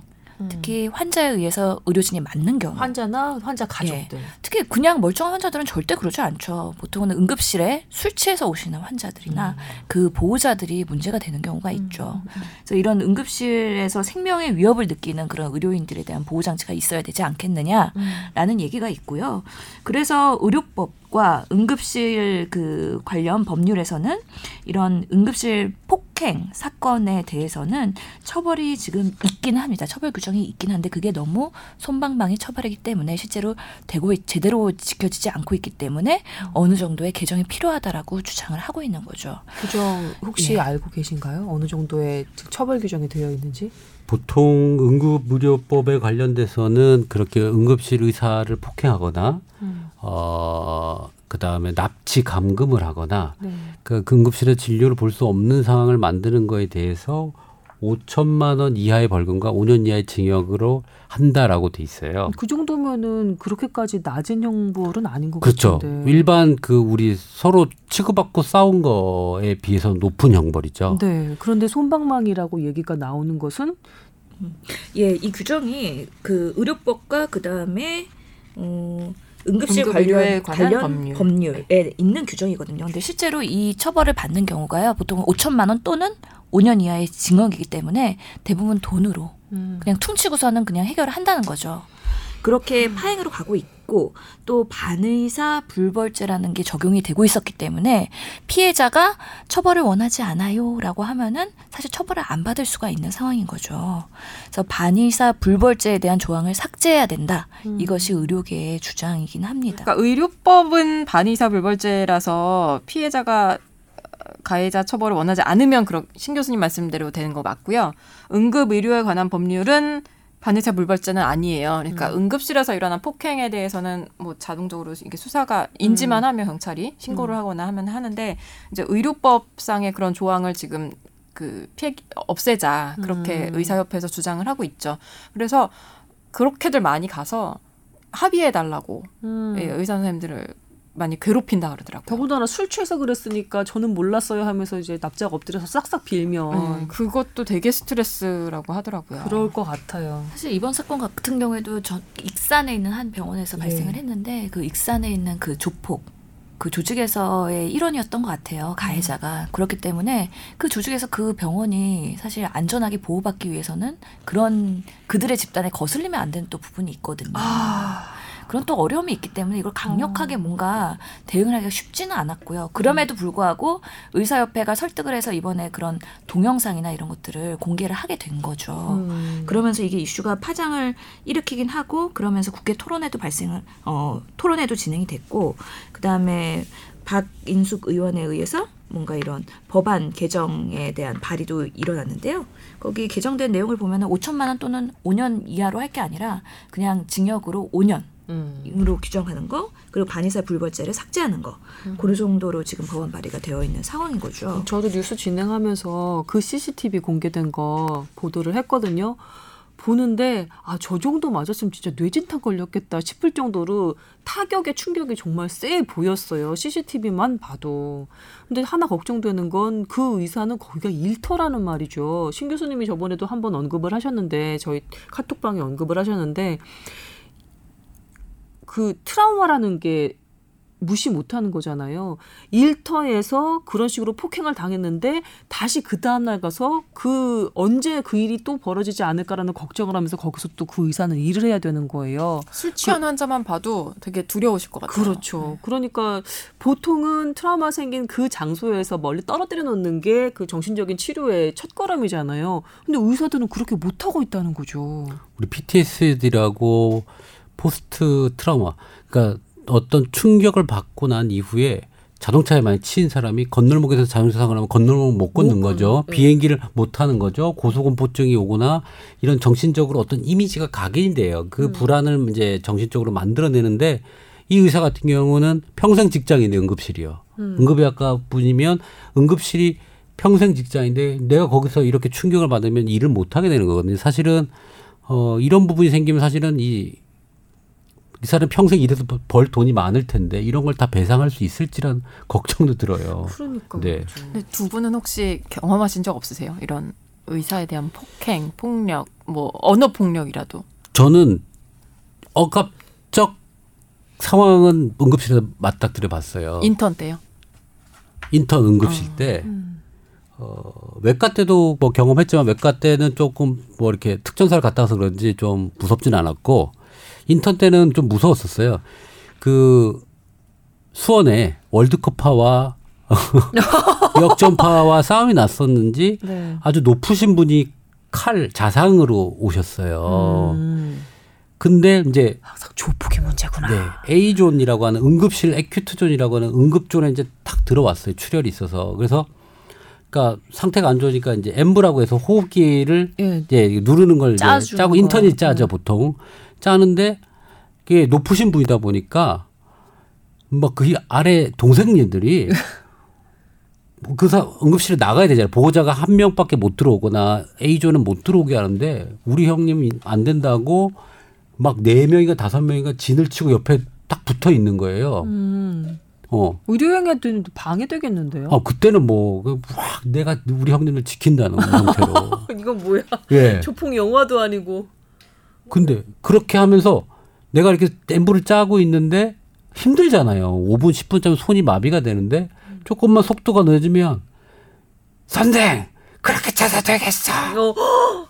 특히 환자에 의해서 의료진이 맞는 경우, 환자나 환자 가족들. 특히 그냥 멀쩡한 환자들은 절대 그러지 않죠. 보통은 응급실에 술 취해서 오시는 환자들이나 그 보호자들이 문제가 되는 경우가 있죠. 그래서 이런 응급실에서 생명의 위협을 느끼는 그런 의료인들에 대한 보호 장치가 있어야 되지 않겠느냐라는 얘기가 있고요. 그래서 의료법 과 응급실 그 관련 법률에서는 이런 응급실 폭행 사건에 대해서는 처벌이 지금 있긴 합니다. 처벌 규정이 있긴 한데 그게 너무 손방망이 처벌이기 때문에 실제로 되고 있- 제대로 지켜지지 않고 있기 때문에 어느 정도의 개정이 필요하다라고 주장을 하고 있는 거죠. 규정 혹시 예. 알고 계신가요? 어느 정도의 처벌 규정이 되어 있는지? 보통 응급의료법에 관련돼서는 그렇게 응급실 의사를 폭행하거나 어 그 다음에 납치 감금을 하거나 네. 그 응급실에 진료를 볼 수 없는 상황을 만드는 거에 대해서 5천만 원 이하의 벌금과 5년 이하의 징역으로 한다라고 돼 있어요. 그 정도면은 그렇게까지 낮은 형벌은 아닌 것 그렇죠. 같은데. 일반 그 우리 서로 치고받고 싸운 거에 비해서 높은 형벌이죠. 네. 그런데 손방망이라고 얘기가 나오는 것은 예, 이 규정이 그 의료법과 그 다음에 어, 응급실 응급의료에 관련, 관련 법률. 법률에 있는 규정이거든요. 근데 실제로 이 처벌을 받는 경우가요, 보통 5천만 원 또는 5년 이하의 징역이기 때문에 대부분 돈으로 음. 그냥 퉁치고서는 그냥 해결을 한다는 거죠. 그렇게 파행으로 가고 있 고 또 반의사 불벌죄라는 게 적용이 되고 있었기 때문에 피해자가 처벌을 원하지 않아요라고 하면은 사실 처벌을 안 받을 수가 있는 상황인 거죠. 그래서 반의사 불벌죄에 대한 조항을 삭제해야 된다. 이것이 의료계의 주장이긴 합니다. 그러니까 의료법은 반의사 불벌죄라서 피해자가 가해자 처벌을 원하지 않으면 그런 신 교수님 말씀대로 되는 거 맞고요. 응급 의료에 관한 법률은 반의사 불벌죄는 아니에요. 그러니까 응급실에서 일어난 폭행에 대해서는 뭐 자동적으로 이게 수사가 인지만 하면 경찰이 신고를 하거나 하면 하는데 이제 의료법상의 그런 조항을 지금 그 피해 없애자 그렇게 의사협회에서 주장을 하고 있죠. 그래서 그렇게들 많이 가서 합의해 달라고 음. 예, 의사 선생님들을 많이 괴롭힌다 그러더라고요. 더군다나 술 취해서 그랬으니까 저는 몰랐어요 하면서 이제 납작 엎드려서 싹싹 빌면 음, 그것도 되게 스트레스라고 하더라고요. 그럴 것 같아요. 사실 이번 사건 같은 경우에도 저 익산에 있는 한 병원에서 발생을 했는데 그 익산에 있는 그 조폭 그 조직에서의 일원이었던 것 같아요 가해자가 그렇기 때문에 그 조직에서 그 병원이 사실 안전하게 보호받기 위해서는 그런 그들의 집단에 거슬리면 안 되는 또 부분이 있거든요. 그런 또 어려움이 있기 때문에 이걸 강력하게 뭔가 대응을 하기가 쉽지는 않았고요. 그럼에도 불구하고 의사협회가 설득을 해서 이번에 그런 동영상이나 이런 것들을 공개를 하게 된 거죠. 음. 그러면서 이게 이슈가 파장을 일으키긴 하고 그러면서 국회 토론회도 발생을 어 토론회도 진행이 됐고 그다음에 박인숙 의원에 의해서 뭔가 이런 법안 개정에 대한 발의도 일어났는데요. 거기 개정된 내용을 보면 은 5천만 원 또는 5년 이하로 할 게 아니라 그냥 징역으로 5년 음. 으로 규정하는 거 그리고 반의사 불벌죄를 삭제하는 거그 정도로 지금 법안 발의가 되어 있는 상황인 거죠. 저도 뉴스 진행하면서 그 CCTV 공개된 거 보도를 했거든요. 보는데 아 저 정도 맞았으면 진짜 뇌진탕 걸렸겠다 싶을 정도로 타격의 충격이 정말 세 보였어요. CCTV만 봐도. 근데 하나 걱정되는 건 그 의사는 거기가 일터라는 말이죠. 신 교수님이 저번에도 한번 언급을 하셨는데 저희 카톡방에 언급을 하셨는데 그 트라우마라는 게 무시 못하는 거잖아요. 일터에서 그런 식으로 폭행을 당했는데 다시 그 다음날 가서 그 언제 그 일이 또 벌어지지 않을까라는 걱정을 하면서 거기서 또 그 의사는 일을 해야 되는 거예요. 술 취한 환자만 봐도 되게 두려우실 것 같아요. 그렇죠. 그러니까 보통은 트라우마 생긴 그 장소에서 멀리 떨어뜨려 놓는 게 그 정신적인 치료의 첫걸음이잖아요. 근데 의사들은 그렇게 못 하고 있다는 거죠. 우리 PTSD라고 포스트 트라우마. 그러니까 어떤 충격을 받고 난 이후에 자동차에 많이 치인 사람이 건널목에서 자동차 사고 나면 건널목 못 걷는 거죠. 비행기를 못 타는 거죠. 고소공포증이 오거나 이런 정신적으로 어떤 이미지가 각인이 돼요. 그 불안을 이제 정신적으로 만들어내는데 이 의사 같은 경우는 평생 직장인데 응급실이요. 응급의학과 분이면 응급실이 평생 직장인데 내가 거기서 이렇게 충격을 받으면 일을 못 하게 되는 거거든요. 사실은 어 이런 부분이 생기면 사실은 이 이 사람 평생 일해서 벌 돈이 많을 텐데 이런 걸 다 배상할 수 있을지란 [LAUGHS] 걱정도 들어요. 그러니까. 네. 두 분은 혹시 경험하신 적 없으세요? 이런 의사에 대한 폭행, 폭력, 뭐 언어 폭력이라도. 저는 억압적 상황은 응급실에서 맞닥뜨려 봤어요. 인턴 때요. 인턴 응급실 때 어, 외과 때도 뭐 경험했지만 외과 때는 조금 뭐 이렇게 특전사를 갔다 와서 그런지 좀 무섭진 않았고 인턴 때는 좀 무서웠었어요. 그 수원에 월드컵파와 [LAUGHS] 역전파와 싸움이 났었는지 네. 아주 높으신 분이 칼 자상으로 오셨어요. 음. 근데 이제 항상 조폭이 문제구나. 네, A존이라고 하는 응급실 acute zone이라고 하는 응급존에 이제 탁 들어왔어요. 출혈이 있어서. 그래서 그러니까 상태가 안 좋으니까 이제 ambu라고 해서 호흡기를 예. 이제 누르는 걸 짜고 거. 인턴이 짜죠 네. 보통 짜는데 그게 높으신 분이다 보니까 막 그 아래 동생님들이 그 사, 응급실에 나가야 되잖아요. 보호자가 한 명밖에 못 들어오거나 A조는 못 들어오게 하는데 우리 형님 안 된다고 막 네 명인가 다섯 명인가 진을 치고 옆에 딱 붙어 있는 거예요. 음. 어. 의료행위도 방해되겠는데요. 아, 그때는 뭐, 그, 와, 내가 우리 형님을 지킨다는 [LAUGHS] 형태로. 이건 뭐야? 예. [LAUGHS] 조폭 영화도 아니고. 근데 그렇게 하면서 내가 이렇게 엠브를 짜고 있는데 힘들잖아요. 5분, 10분 짜면 손이 마비가 되는데 조금만 속도가 늦으면 선생! 그렇게 짜도 되겠어! 어,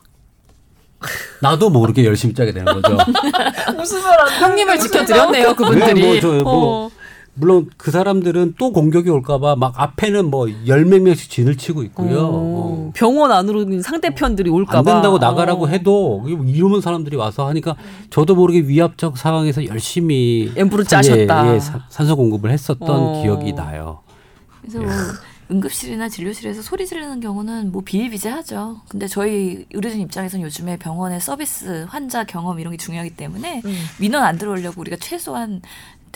[GASPS] 나도 모르게 열심히 짜게 되는 거죠. [LAUGHS] 안 돼. 형님을 지켜드렸네요 그분들이. 네, 뭐, 저, 뭐, 어. 물론 그 사람들은 또 공격이 올까봐 막 앞에는 뭐 열 몇 명씩 진을 치고 있고요. 어, 어. 병원 안으로 상대편들이 올까봐 안 된다고 나가라고 어. 해도 이러면 사람들이 와서 하니까 저도 모르게 위압적 상황에서 열심히 엠브를 짜셨다. 예, 예, 사- 산소 공급을 했었던 어. 기억이 나요. 그래서 뭐 응급실이나 진료실에서 소리 지르는 경우는 뭐 비일비재하죠. 근데 저희 의료진 입장에서는 요즘에 병원의 서비스, 환자 경험 이런 게 중요하기 때문에 음. 민원 안 들어오려고 우리가 최소한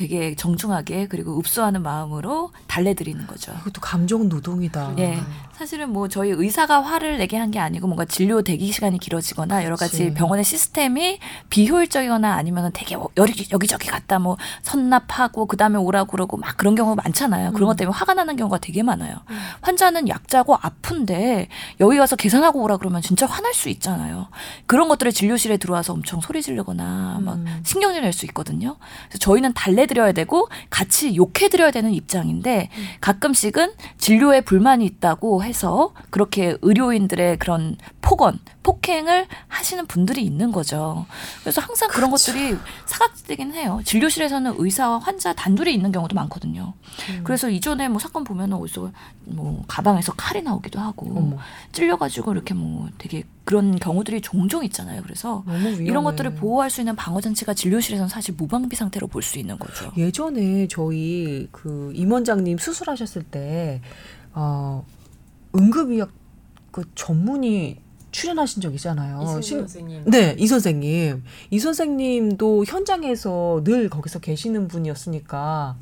되게 정중하게 그리고 읍소하는 마음으로 달래드리는 거죠. 이것도 감정 노동이다. 예. 사실은 뭐 저희 의사가 화를 내게 한 게 아니고 뭔가 진료 대기 시간이 길어지거나 여러 가지 그치. 병원의 시스템이 비효율적이거나 아니면은 되게 여기 여기저기 갔다 뭐 선납하고 그다음에 오라고 그러고 막 그런 경우가 많잖아요. 그런 것 때문에 화가 나는 경우가 되게 많아요. 환자는 약자고 아픈데 여기 가서 계산하고 오라 그러면 진짜 화날 수 있잖아요. 그런 것들을 진료실에 들어와서 엄청 소리 지르거나 막 신경질 낼 수 있거든요. 그래서 저희는 달래드려야 되고 같이 욕해드려야 되는 입장인데 가끔씩은 진료에 불만이 있다고 해서 그렇게 의료인들의 그런 폭언, 폭행을 하시는 분들이 있는 거죠. 그래서 항상 그런 것들이 사각지대긴 해요. 진료실에서는 의사와 환자 단둘이 있는 경우도 많거든요. 그래서 이전에 뭐 사건 보면은 어디서 뭐 가방에서 칼이 나오기도 하고 어머. 찔려가지고 이렇게 뭐 되게 그런 경우들이 종종 있잖아요. 그래서. 이런 것들을 보호할 수 있는 방어 장치가 진료실에서는 사실 무방비 상태로 볼 수 있는 거죠. 예전에 저희 그 임원장님 수술하셨을 때 어, 응급의학 그 전문의 출연하신 적 있잖아요. 신- 선생님. 네, 이 선생님. 이 선생님도 현장에서 늘 거기서 계시는 분이었으니까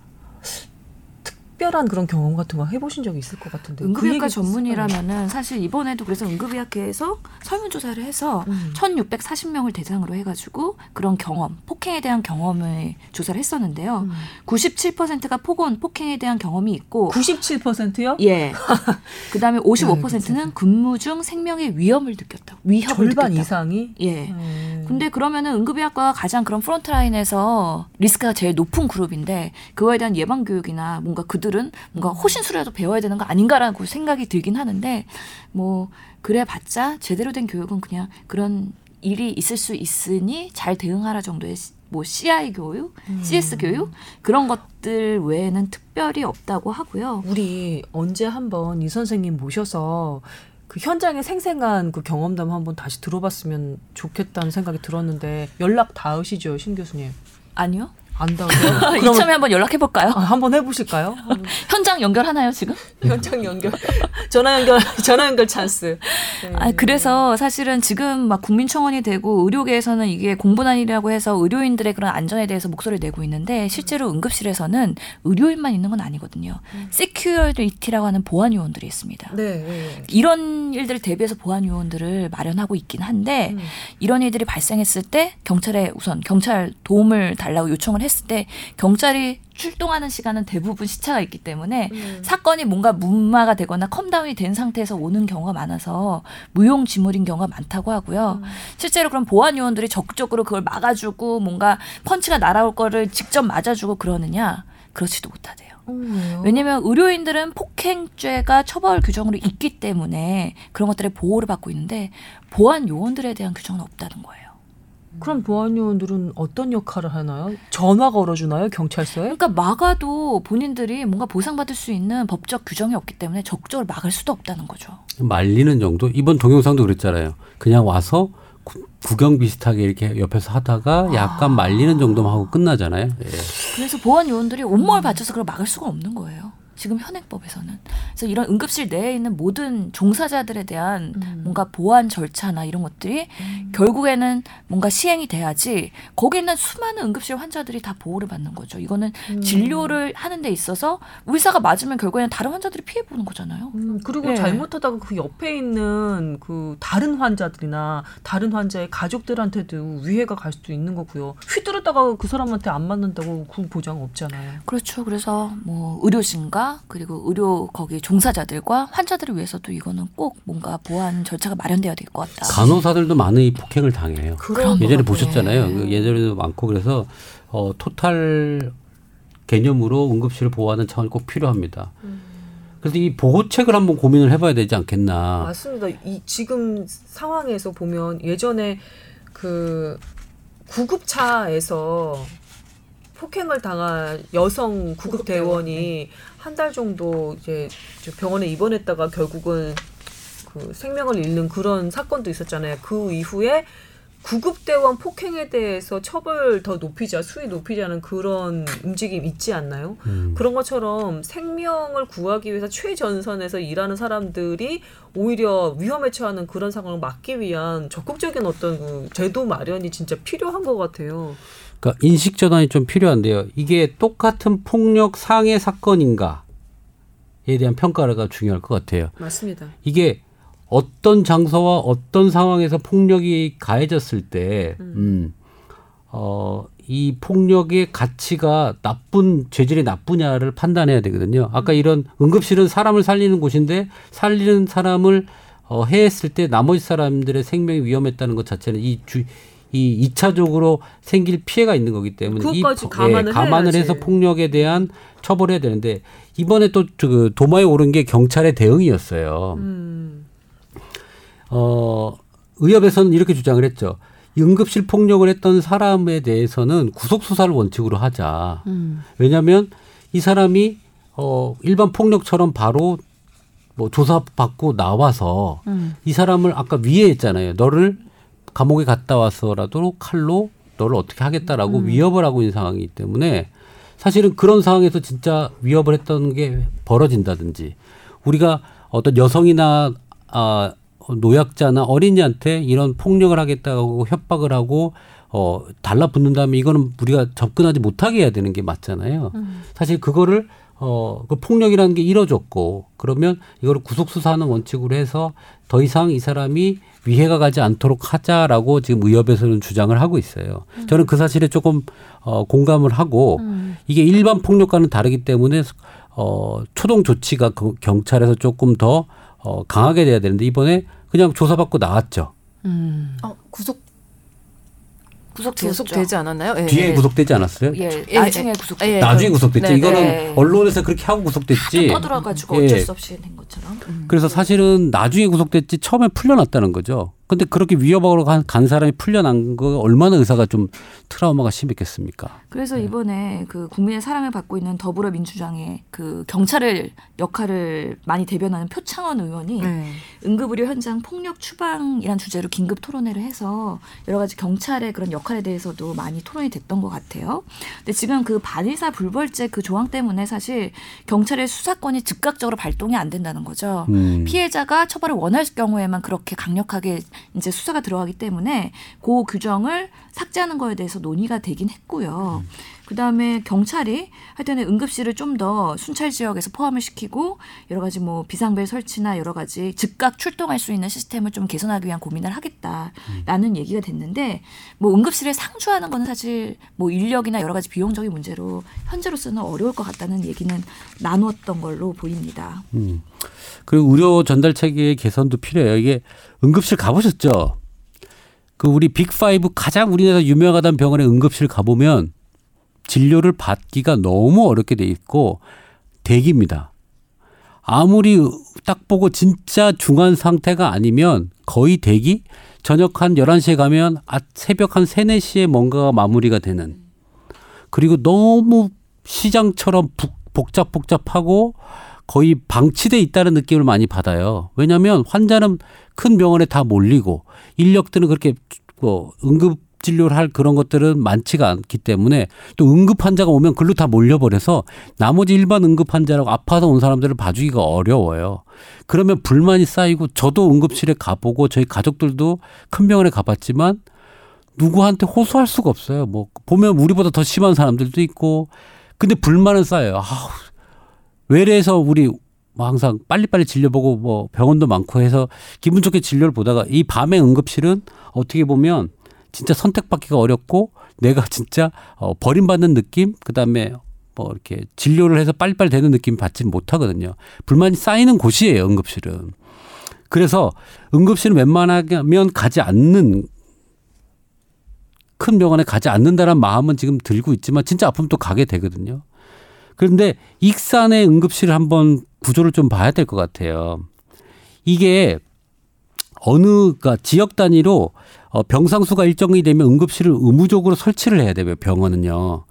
특별한 그런 경험 같은 거 해보신 적이 있을 것 같은데. 그 응급의학과 전문이라면은 사실 이번에도 그래서 응급의학회에서 설문조사를 해서 음. 1,640명을 대상으로 해가지고 그런 경험, 폭행에 대한 경험을 조사를 했었는데요. 음. 97%가 폭언, 폭행에 대한 경험이 있고 97%요? 예. [LAUGHS] 그 다음에 아, 55%는 근무 중 생명의 위험을 느꼈다. 위협을 절반 느꼈다. 이상이? 예. 음. 근데 그러면은 응급의학과가 가장 그런 프론트라인에서 리스크가 제일 높은 그룹인데 그거에 대한 예방 교육이나 뭔가 그들 은 뭔가 호신술이라도 배워야 되는 거 아닌가라고 생각이 들긴 하는데 뭐 그래 봤자 제대로 된 교육은 그냥 그런 일이 있을 수 있으니 잘 대응하라 정도의 시- 뭐 CI 교육, CS 교육 그런 것들 외에는 특별히 없다고 하고요. 우리 언제 한번 이 선생님 모셔서 그 현장의 생생한 그 경험담 한번 다시 들어봤으면 좋겠다는 생각이 들었는데 연락 닿으시죠, 신 교수님? 아니요. 안 닿으세요? 이참에 한번 연락해 볼까요? 아, 한번 해보실까요? 현장 연결 하나요 지금? 현장 연결, [LAUGHS] [LAUGHS] 전화 연결, 전화 연결 찬스. 네. 아, 그래서 사실은 지금 막 국민청원이 되고 의료계에서는 이게 공분안이라고 해서 의료인들의 그런 안전에 대해서 목소리를 내고 있는데 실제로 응급실에서는 의료인만 있는 건 아니거든요. security라고 하는 보안 요원들이 있습니다. 네, 네. 이런 일들을 대비해서 보안 요원들을 마련하고 있긴 한데 음. 이런 일들이 발생했을 때 경찰에 우선 경찰 도움을 달라고 요청을 했을 때 경찰이 출동하는 시간은 대부분 시차가 있기 때문에 음. 사건이 뭔가 무마가 되거나 calm down이 된 상태에서 오는 경우가 많아서 무용지물인 경우가 많다고 하고요. 실제로 그런 보안 요원들이 적극적으로 그걸 막아주고 뭔가 펀치가 날아올 거를 직접 맞아주고 그러느냐 그렇지도 못하대요. 어, 왜요? 왜냐하면 의료인들은 폭행죄가 처벌 규정으로 있기 때문에 그런 것들의 보호를 받고 있는데 보안 요원들에 대한 규정은 없다는 거예요. 그럼 보안 요원들은 어떤 역할을 하나요? 전화 걸어주나요, 경찰서에? 그러니까 막아도 본인들이 뭔가 보상받을 수 있는 법적 규정이 없기 때문에 적극적으로 막을 수도 없다는 거죠. 말리는 정도? 이번 동영상도 그랬잖아요. 그냥 와서 구, 구경 비슷하게 이렇게 옆에서 하다가 약간 말리는 정도만 하고 끝나잖아요. 예. 그래서 보안 요원들이 온몸을 바쳐서 그걸 막을 수가 없는 거예요. 지금 현행법에서는. 그래서 이런 응급실 내에 있는 모든 종사자들에 대한 음. 뭔가 보안 절차나 이런 것들이 결국에는 뭔가 시행이 돼야지 거기 있는 수많은 응급실 환자들이 다 보호를 받는 거죠. 이거는 음. 진료를 하는 데 있어서 의사가 맞으면 결국에는 다른 환자들이 피해 보는 거잖아요. 음, 그리고 예. 잘못하다가 그 옆에 있는 그 다른 환자들이나 다른 환자의 가족들한테도 위해가 갈 수도 있는 거고요. 휘두르다가 그 사람한테 안 맞는다고 그 보장 없잖아요. 그렇죠. 그래서 뭐 의료진과 그리고 의료 거기 종사자들과 환자들을 위해서도 이거는 꼭 뭔가 보안 절차가 마련돼야 될 것 같다. 간호사들도 많은 이 폭행을 당해요. 예전에. 보셨잖아요. 예. 그 예전에도 많고 그래서 어, 토탈 개념으로 응급실을 보호하는 차원이 꼭 필요합니다. 그래서 이 보호책을 한번 고민을 해봐야 되지 않겠나. 맞습니다. 이 지금 상황에서 보면 예전에 그 구급차에서 폭행을 당한 여성 구급 대원이 한 달 정도 이제 저 병원에 입원했다가 결국은 그 생명을 잃는 그런 사건도 있었잖아요. 그 이후에 구급대원 폭행에 대해서 처벌 더 높이자, 수위 높이자는 그런 움직임 있지 않나요? 음. 그런 것처럼 생명을 구하기 위해서 최전선에서 일하는 사람들이 오히려 위험에 처하는 그런 상황을 막기 위한 적극적인 어떤 그 제도 마련이 진짜 필요한 것 같아요. 그러니까 인식 전환이 좀 필요한데요. 이게 똑같은 폭력 상해 사건인가에 대한 평가가 중요할 것 같아요. 맞습니다. 이게 어떤 장소와 어떤 상황에서 폭력이 가해졌을 때, 음, 어, 이 폭력의 가치가 나쁜, 죄질이 나쁘냐를 판단해야 되거든요. 아까 이런 응급실은 사람을 살리는 곳인데 살리는 사람을 어, 해했을 때 나머지 사람들의 생명이 위험했다는 것 자체는 이 주, 이 이차적으로 생길 피해가 있는 거기 때문에 이 그것까지 포- 감안을 감안을 해야지. 해서 폭력에 대한 처벌해야 되는데 이번에 또 그 도마에 오른 게 경찰의 대응이었어요. 음. 어, 의협에서는 이렇게 주장을 했죠. 이 응급실 폭력을 했던 사람에 대해서는 구속 수사를 원칙으로 하자. 음. 왜냐하면 이 사람이 어, 일반 폭력처럼 바로 뭐 조사받고 나와서 음. 이 사람을 아까 위에 했잖아요. 너를 감옥에 갔다 와서라도 칼로 너를 어떻게 하겠다라고 위협을 하고 있는 상황이기 때문에 사실은 그런 상황에서 진짜 위협을 했던 게 벌어진다든지 우리가 어떤 여성이나 아 노약자나 어린이한테 이런 폭력을 하겠다고 협박을 하고 어 달라붙는다면 이거는 우리가 접근하지 못하게 해야 되는 게 맞잖아요. 사실 그거를 어 그 폭력이라는 게 이뤄졌고 그러면 이거를 구속 수사하는 원칙으로 해서 더 이상 이 사람이 위해가 가지 않도록 하자라고 지금 의협에서는 주장을 하고 있어요. 저는 그 사실에 조금 어 공감을 하고 이게 일반 폭력과는 다르기 때문에 어 초동 조치가 그 경찰에서 조금 더 어, 강하게 돼야 되는데 이번에 그냥 조사받고 나왔죠. 어, 구속 구속되었죠. 구속되지 않았나요? 예. 뒤에 구속되지 않았어요? 예, 예, 나중에 예, 구속됐죠. 예, 나중에 그- 구속됐죠. 네, 이거는 네. 언론에서 그렇게 하고 구속됐지. 떠들어가지고 예. 어쩔 수 없이 된 것처럼. 그래서 사실은 나중에 구속됐지 처음에 풀려났다는 거죠. 근데 그렇게 위협하러 간, 간 사람이 풀려난 거 얼마나 의사가 좀 트라우마가 심했겠습니까? 그래서 이번에 그 국민의 사랑을 받고 있는 더불어민주당의 그 경찰을 역할을 많이 대변하는 표창원 의원이 네. 응급의료 현장 폭력 추방이란 주제로 긴급 토론회를 해서 여러 가지 경찰의 그런 역할에 대해서도 많이 토론이 됐던 것 같아요. 근데 지금 그 반의사 불벌죄 그 조항 때문에 사실 경찰의 수사권이 즉각적으로 발동이 안 된다는 거죠. 음. 피해자가 처벌을 원할 경우에만 그렇게 강력하게 이제 수사가 들어가기 때문에 그 규정을 삭제하는 거에 대해서 논의가 되긴 했고요. 그다음에 경찰이 하여튼 응급실을 좀 더 순찰 지역에서 포함을 시키고 여러 가지 뭐 비상벨 설치나 여러 가지 즉각 출동할 수 있는 시스템을 좀 개선하기 위한 고민을 하겠다라는 얘기가 됐는데 뭐 응급실을 상주하는 거는 사실 뭐 인력이나 여러 가지 비용적인 문제로 현재로서는 어려울 것 같다는 얘기는 나누었던 걸로 보입니다. 음. 그리고 의료 전달 체계의 개선도 필요해요. 이게 응급실 가보셨죠? 그 우리 빅5 가장 우리나라 유명하다는 병원에 응급실 가보면 진료를 받기가 너무 어렵게 돼 있고 대기입니다. 아무리 딱 보고 진짜 중한 상태가 아니면 거의 대기? 저녁 한 11시에 가면 아, 새벽 한 3, 4시에 뭔가가 마무리가 되는 그리고 너무 시장처럼 복- 복잡복잡하고 거의 방치돼 있다는 느낌을 많이 받아요. 왜냐하면 환자는 큰 병원에 다 몰리고 인력들은 그렇게 뭐 응급 진료를 할 그런 것들은 많지가 않기 때문에 또 응급 환자가 오면 글로 다 몰려버려서 나머지 일반 응급 환자라고 아파서 온 사람들을 봐주기가 어려워요. 그러면 불만이 쌓이고 저도 응급실에 가보고 저희 가족들도 큰 병원에 가봤지만 누구한테 호소할 수가 없어요. 뭐 보면 우리보다 더 심한 사람들도 있고 근데 불만은 쌓여요. 아우, 외래에서 우리 뭐 항상 빨리빨리 진료보고 뭐 병원도 많고 해서 기분 좋게 진료를 보다가 이 밤의 응급실은 어떻게 보면 진짜 선택받기가 어렵고 내가 진짜 어, 버림받는 느낌 그다음에 뭐 이렇게 진료를 해서 빨리빨리 되는 느낌 받지 못하거든요. 불만이 쌓이는 곳이에요, 응급실은. 그래서 응급실은 웬만하면 가지 않는 큰 병원에 가지 않는다는 마음은 지금 들고 있지만 진짜 아프면 또 가게 되거든요. 그런데 익산의 응급실을 한번 구조를 좀 봐야 될 것 같아요. 이게 어느 그러니까 지역 단위로 어, 병상수가 일정이 되면 응급실을 의무적으로 설치를 해야 돼요. 병원은요.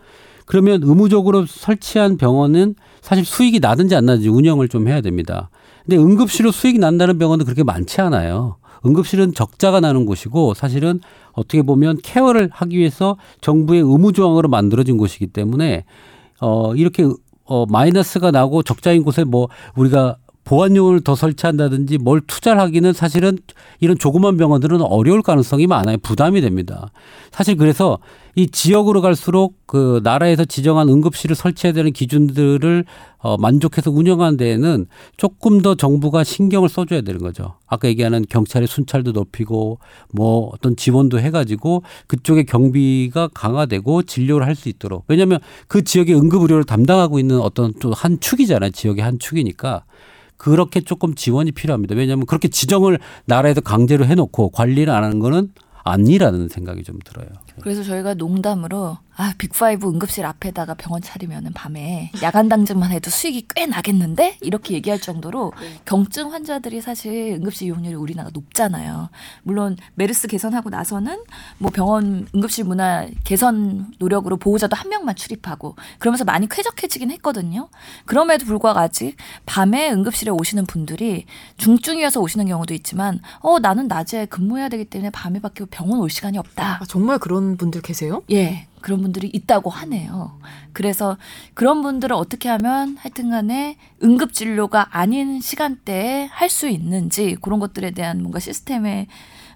그러면 의무적으로 설치한 병원은 사실 수익이 나든지 안 나든지 운영을 좀 해야 됩니다. 근데 응급실로 수익이 난다는 병원은 그렇게 많지 않아요. 응급실은 적자가 나는 곳이고 사실은 어떻게 보면 케어를 하기 위해서 정부의 의무 조항으로 만들어진 곳이기 때문에 어 이렇게 어 마이너스가 나고 적자인 곳에 뭐 우리가 보안용을 더 설치한다든지 뭘 투자를 하기는 사실은 이런 조그만 병원들은 어려울 가능성이 많아요. 부담이 됩니다. 사실 그래서 이 지역으로 갈수록 그 나라에서 지정한 응급실을 설치해야 되는 기준들을 어 만족해서 운영하는 데에는 조금 더 정부가 신경을 써줘야 되는 거죠. 아까 얘기하는 경찰의 순찰도 높이고 뭐 어떤 지원도 해가지고 그쪽의 경비가 강화되고 진료를 할 수 있도록 왜냐하면 그 지역의 응급 의료를 담당하고 있는 어떤 또 한 축이잖아요. 지역의 한 축이니까 그렇게 조금 지원이 필요합니다. 왜냐하면 그렇게 지정을 나라에서 강제로 해놓고 관리를 안 하는 거는 아니라는 생각이 좀 들어요. 그래서 저희가 농담으로 아 big five 응급실 앞에다가 병원 차리면은 밤에 야간 당직만 해도 수익이 꽤 나겠는데 이렇게 얘기할 정도로 경증 환자들이 사실 응급실 이용률이 우리나라 높잖아요. 물론 메르스 개선하고 나서는 뭐 병원 응급실 문화 개선 노력으로 보호자도 한 명만 출입하고 그러면서 많이 쾌적해지긴 했거든요. 그럼에도 불구하고 아직 밤에 응급실에 오시는 분들이 중증이어서 오시는 경우도 있지만 어 나는 낮에 근무해야 되기 때문에 밤에 밖에 병원 올 시간이 없다. 아, 정말 그런 분들 계세요? 예, 그런 분들이 있다고 하네요. 그래서 그런 분들을 어떻게 하면 하여튼 간에 응급진료가 아닌 시간대에 할 수 있는지 그런 것들에 대한 뭔가 시스템의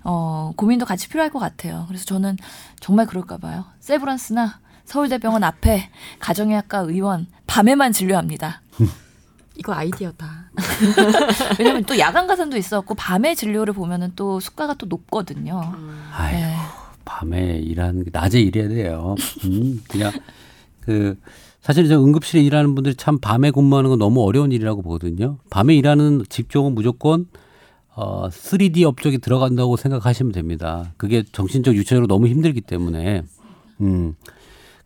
어, 고민도 같이 필요할 것 같아요. 그래서 저는 정말 그럴까 봐요. 세브란스나 서울대병원 앞에 가정의학과 의원 밤에만 진료합니다. [LAUGHS] 이거 아이디어다. [LAUGHS] 왜냐면 또 야간 가선도 있었고 밤에 진료를 보면은 또 수가가 또 높거든요. 아유, 네. 밤에 일하는 게 낮에 일해야 돼요. 음, 그냥 그 사실 저 응급실에 일하는 분들이 참 밤에 근무하는 건 너무 어려운 일이라고 보거든요. 밤에 일하는 직종은 무조건 어 3D 업적이 들어간다고 생각하시면 됩니다. 그게 정신적 유체적으로 너무 힘들기 때문에 음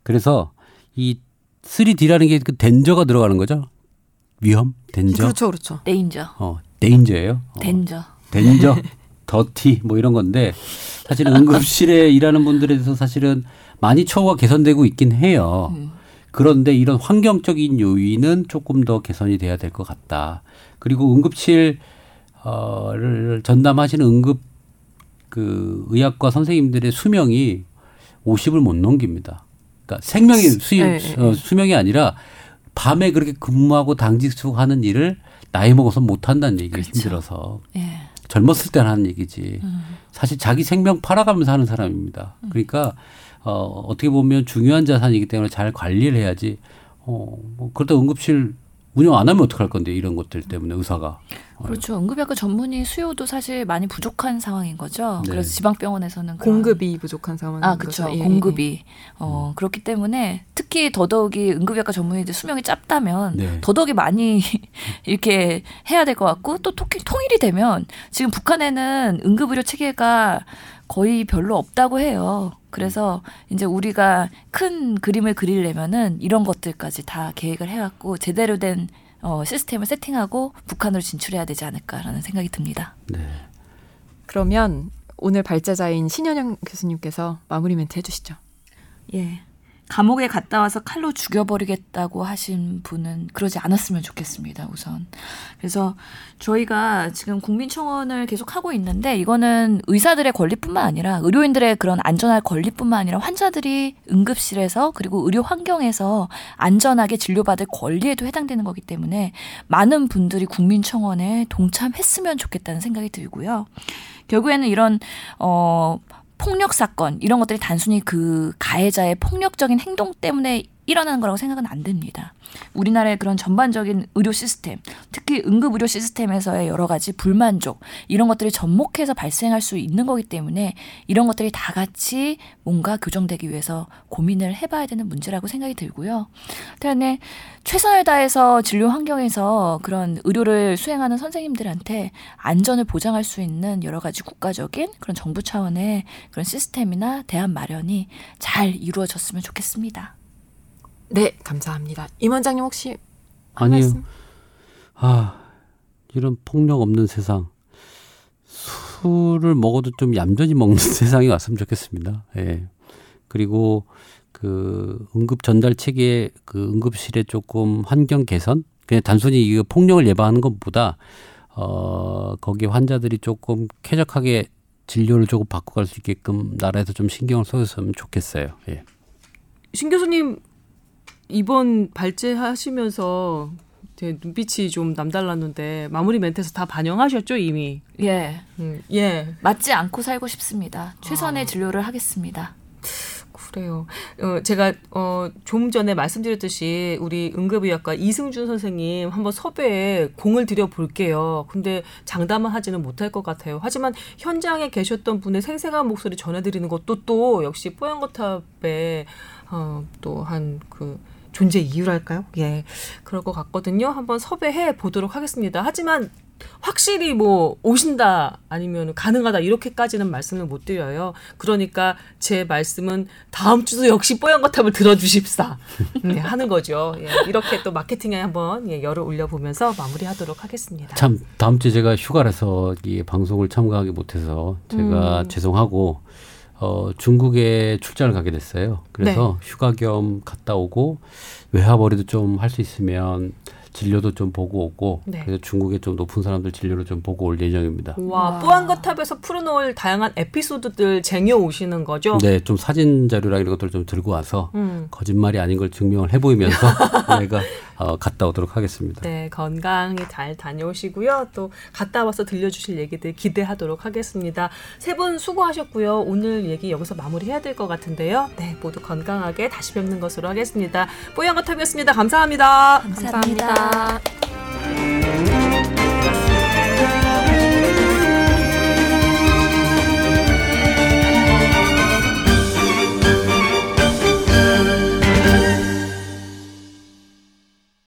그래서 이 3D라는 게 그 덴저가 들어가는 거죠. 위험, 덴저, 그렇죠, 그렇죠. 데인저, 어 데인저예요. 어. 덴저. 덴저, [LAUGHS] 더티 뭐 이런 건데 사실 응급실에 [LAUGHS] 일하는 분들에 대해서 사실은 많이 처우가 개선되고 있긴 해요. 그런데 이런 환경적인 요인은 조금 더 개선이 돼야 될 것 같다. 그리고 응급실 어를 전담하시는 응급 그 의학과 선생님들의 수명이 50을 못 넘깁니다. 그러니까 생명이 수, 네, 네, 어, 수명이 아니라 밤에 그렇게 근무하고 당직수 하는 일을 나이 먹어서 못 한다는 얘기가 그렇죠. 힘들어서 예. 젊었을 때는 하는 얘기지. 음. 사실 자기 생명 팔아가면서 하는 사람입니다. 그러니까 어, 어떻게 보면 중요한 자산이기 때문에 잘 관리를 해야지. 어, 뭐 그렇다 응급실 운영 안 하면 어떡할 건데 이런 것들 때문에 의사가. 그렇죠. 응급의학과 전문의 수요도 사실 많이 부족한 상황인 거죠. 네. 그래서 지방병원에서는 공급이 부족한 상황인 아, 그렇죠. 거죠. 예, 공급이 어 그렇기 때문에 특히 더더욱이 응급의학과 전문의들 수명이 짧다면 네. 더더욱이 많이 [LAUGHS] 이렇게 해야 될 것 같고 또 토- 통일이 되면 지금 북한에는 응급의료 체계가 거의 별로 없다고 해요. 그래서 이제 우리가 큰 그림을 그리려면은 이런 것들까지 다 계획을 해갖고 제대로 된 어, 시스템을 세팅하고 북한으로 진출해야 되지 않을까라는 생각이 듭니다. 네. 그러면 오늘 발제자인 신현영 교수님께서 마무리 멘트 해주시죠. 예. 감옥에 갔다 와서 칼로 죽여버리겠다고 하신 분은 그러지 않았으면 좋겠습니다, 우선. 그래서 저희가 지금 국민청원을 계속 하고 있는데 이거는 의사들의 권리뿐만 아니라 의료인들의 그런 안전할 권리뿐만 아니라 환자들이 응급실에서 그리고 의료 환경에서 안전하게 진료받을 권리에도 해당되는 거기 때문에 많은 분들이 국민청원에 동참했으면 좋겠다는 생각이 들고요. 결국에는 이런 어 폭력 사건 이런 것들이 단순히 그 가해자의 폭력적인 행동 때문에 일어나는 거라고 생각은 안 됩니다. 우리나라의 그런 전반적인 의료 시스템, 특히 응급 의료 시스템에서의 여러 가지 불만족 이런 것들이 접목해서 발생할 수 있는 거기 때문에 이런 것들이 다 같이 뭔가 교정되기 위해서 고민을 해봐야 되는 문제라고 생각이 들고요. 때문에 최선을 다해서 진료 환경에서 그런 의료를 수행하는 선생님들한테 안전을 보장할 수 있는 여러 가지 국가적인 그런 정부 차원의 그런 시스템이나 대안 마련이 잘 이루어졌으면 좋겠습니다. 네, 감사합니다. 임 원장님 혹시 한 아니요. 말씀? 아 이런 폭력 없는 세상 술을 먹어도 좀 얌전히 먹는 [LAUGHS] 세상이 왔으면 좋겠습니다. 예. 그리고 그 응급 전달 체계 그 응급실에 조금 환경 개선 그냥 단순히 이 폭력을 예방하는 것보다 어 거기 환자들이 조금 쾌적하게 진료를 조금 바꿔갈 수 있게끔 나라에서 좀 신경을 써줬으면 좋겠어요. 예. 신 교수님 이번 발제하시면서 제 눈빛이 좀 남달랐는데 마무리 멘트에서 다 반영하셨죠 이미. 예. 음, 예, 맞지 않고 살고 싶습니다. 최선의 진료를 하겠습니다. 그래요. 어, 제가 어, 좀 전에 말씀드렸듯이 우리 응급의학과 이승준 선생님 한번 섭외에 공을 들여 볼게요. 근데 장담은 하지는 못할 것 같아요. 하지만 현장에 계셨던 분의 생생한 목소리 전해드리는 것도 또 역시 뽀얀거탑의 어, 또한 그 존재 이유랄까요? 예, 그럴 것 같거든요. 한번 섭외해 보도록 하겠습니다. 하지만 확실히 뭐 오신다 아니면 가능하다 이렇게까지는 말씀을 못 드려요. 그러니까 제 말씀은 다음 주도 역시 뽀얀 거탑을 들어주십사 네, 하는 거죠. 예, 이렇게 또 마케팅에 한번 예, 열을 올려보면서 마무리하도록 하겠습니다. 참 다음 주에 제가 휴가라서 이 방송을 참가하기 못해서 제가 음. 죄송하고 어 중국에 출장을 가게 됐어요. 그래서 네. 휴가 겸 갔다 오고 외화벌이도 좀 할 수 있으면 진료도 좀 보고 오고 네. 그래서 중국에 좀 높은 사람들 진료를 좀 보고 올 예정입니다. 와, 와. 뽀얀 거탑에서 풀어놓을 다양한 에피소드들 쟁여 오시는 거죠. 네, 좀 사진 자료랑 이런 것들 좀 들고 와서 음. 거짓말이 아닌 걸 증명을 해보이면서 [LAUGHS] 저희가 어, 갔다 오도록 하겠습니다. 네, 건강히 잘 다녀오시고요. 또 갔다 와서 들려주실 얘기들 기대하도록 하겠습니다. 세 분 수고하셨고요. 오늘 얘기 여기서 마무리해야 될 것 같은데요. 네, 모두 건강하게 다시 뵙는 것으로 하겠습니다. 뽀얀거탑이었습니다. 감사합니다. 감사합니다.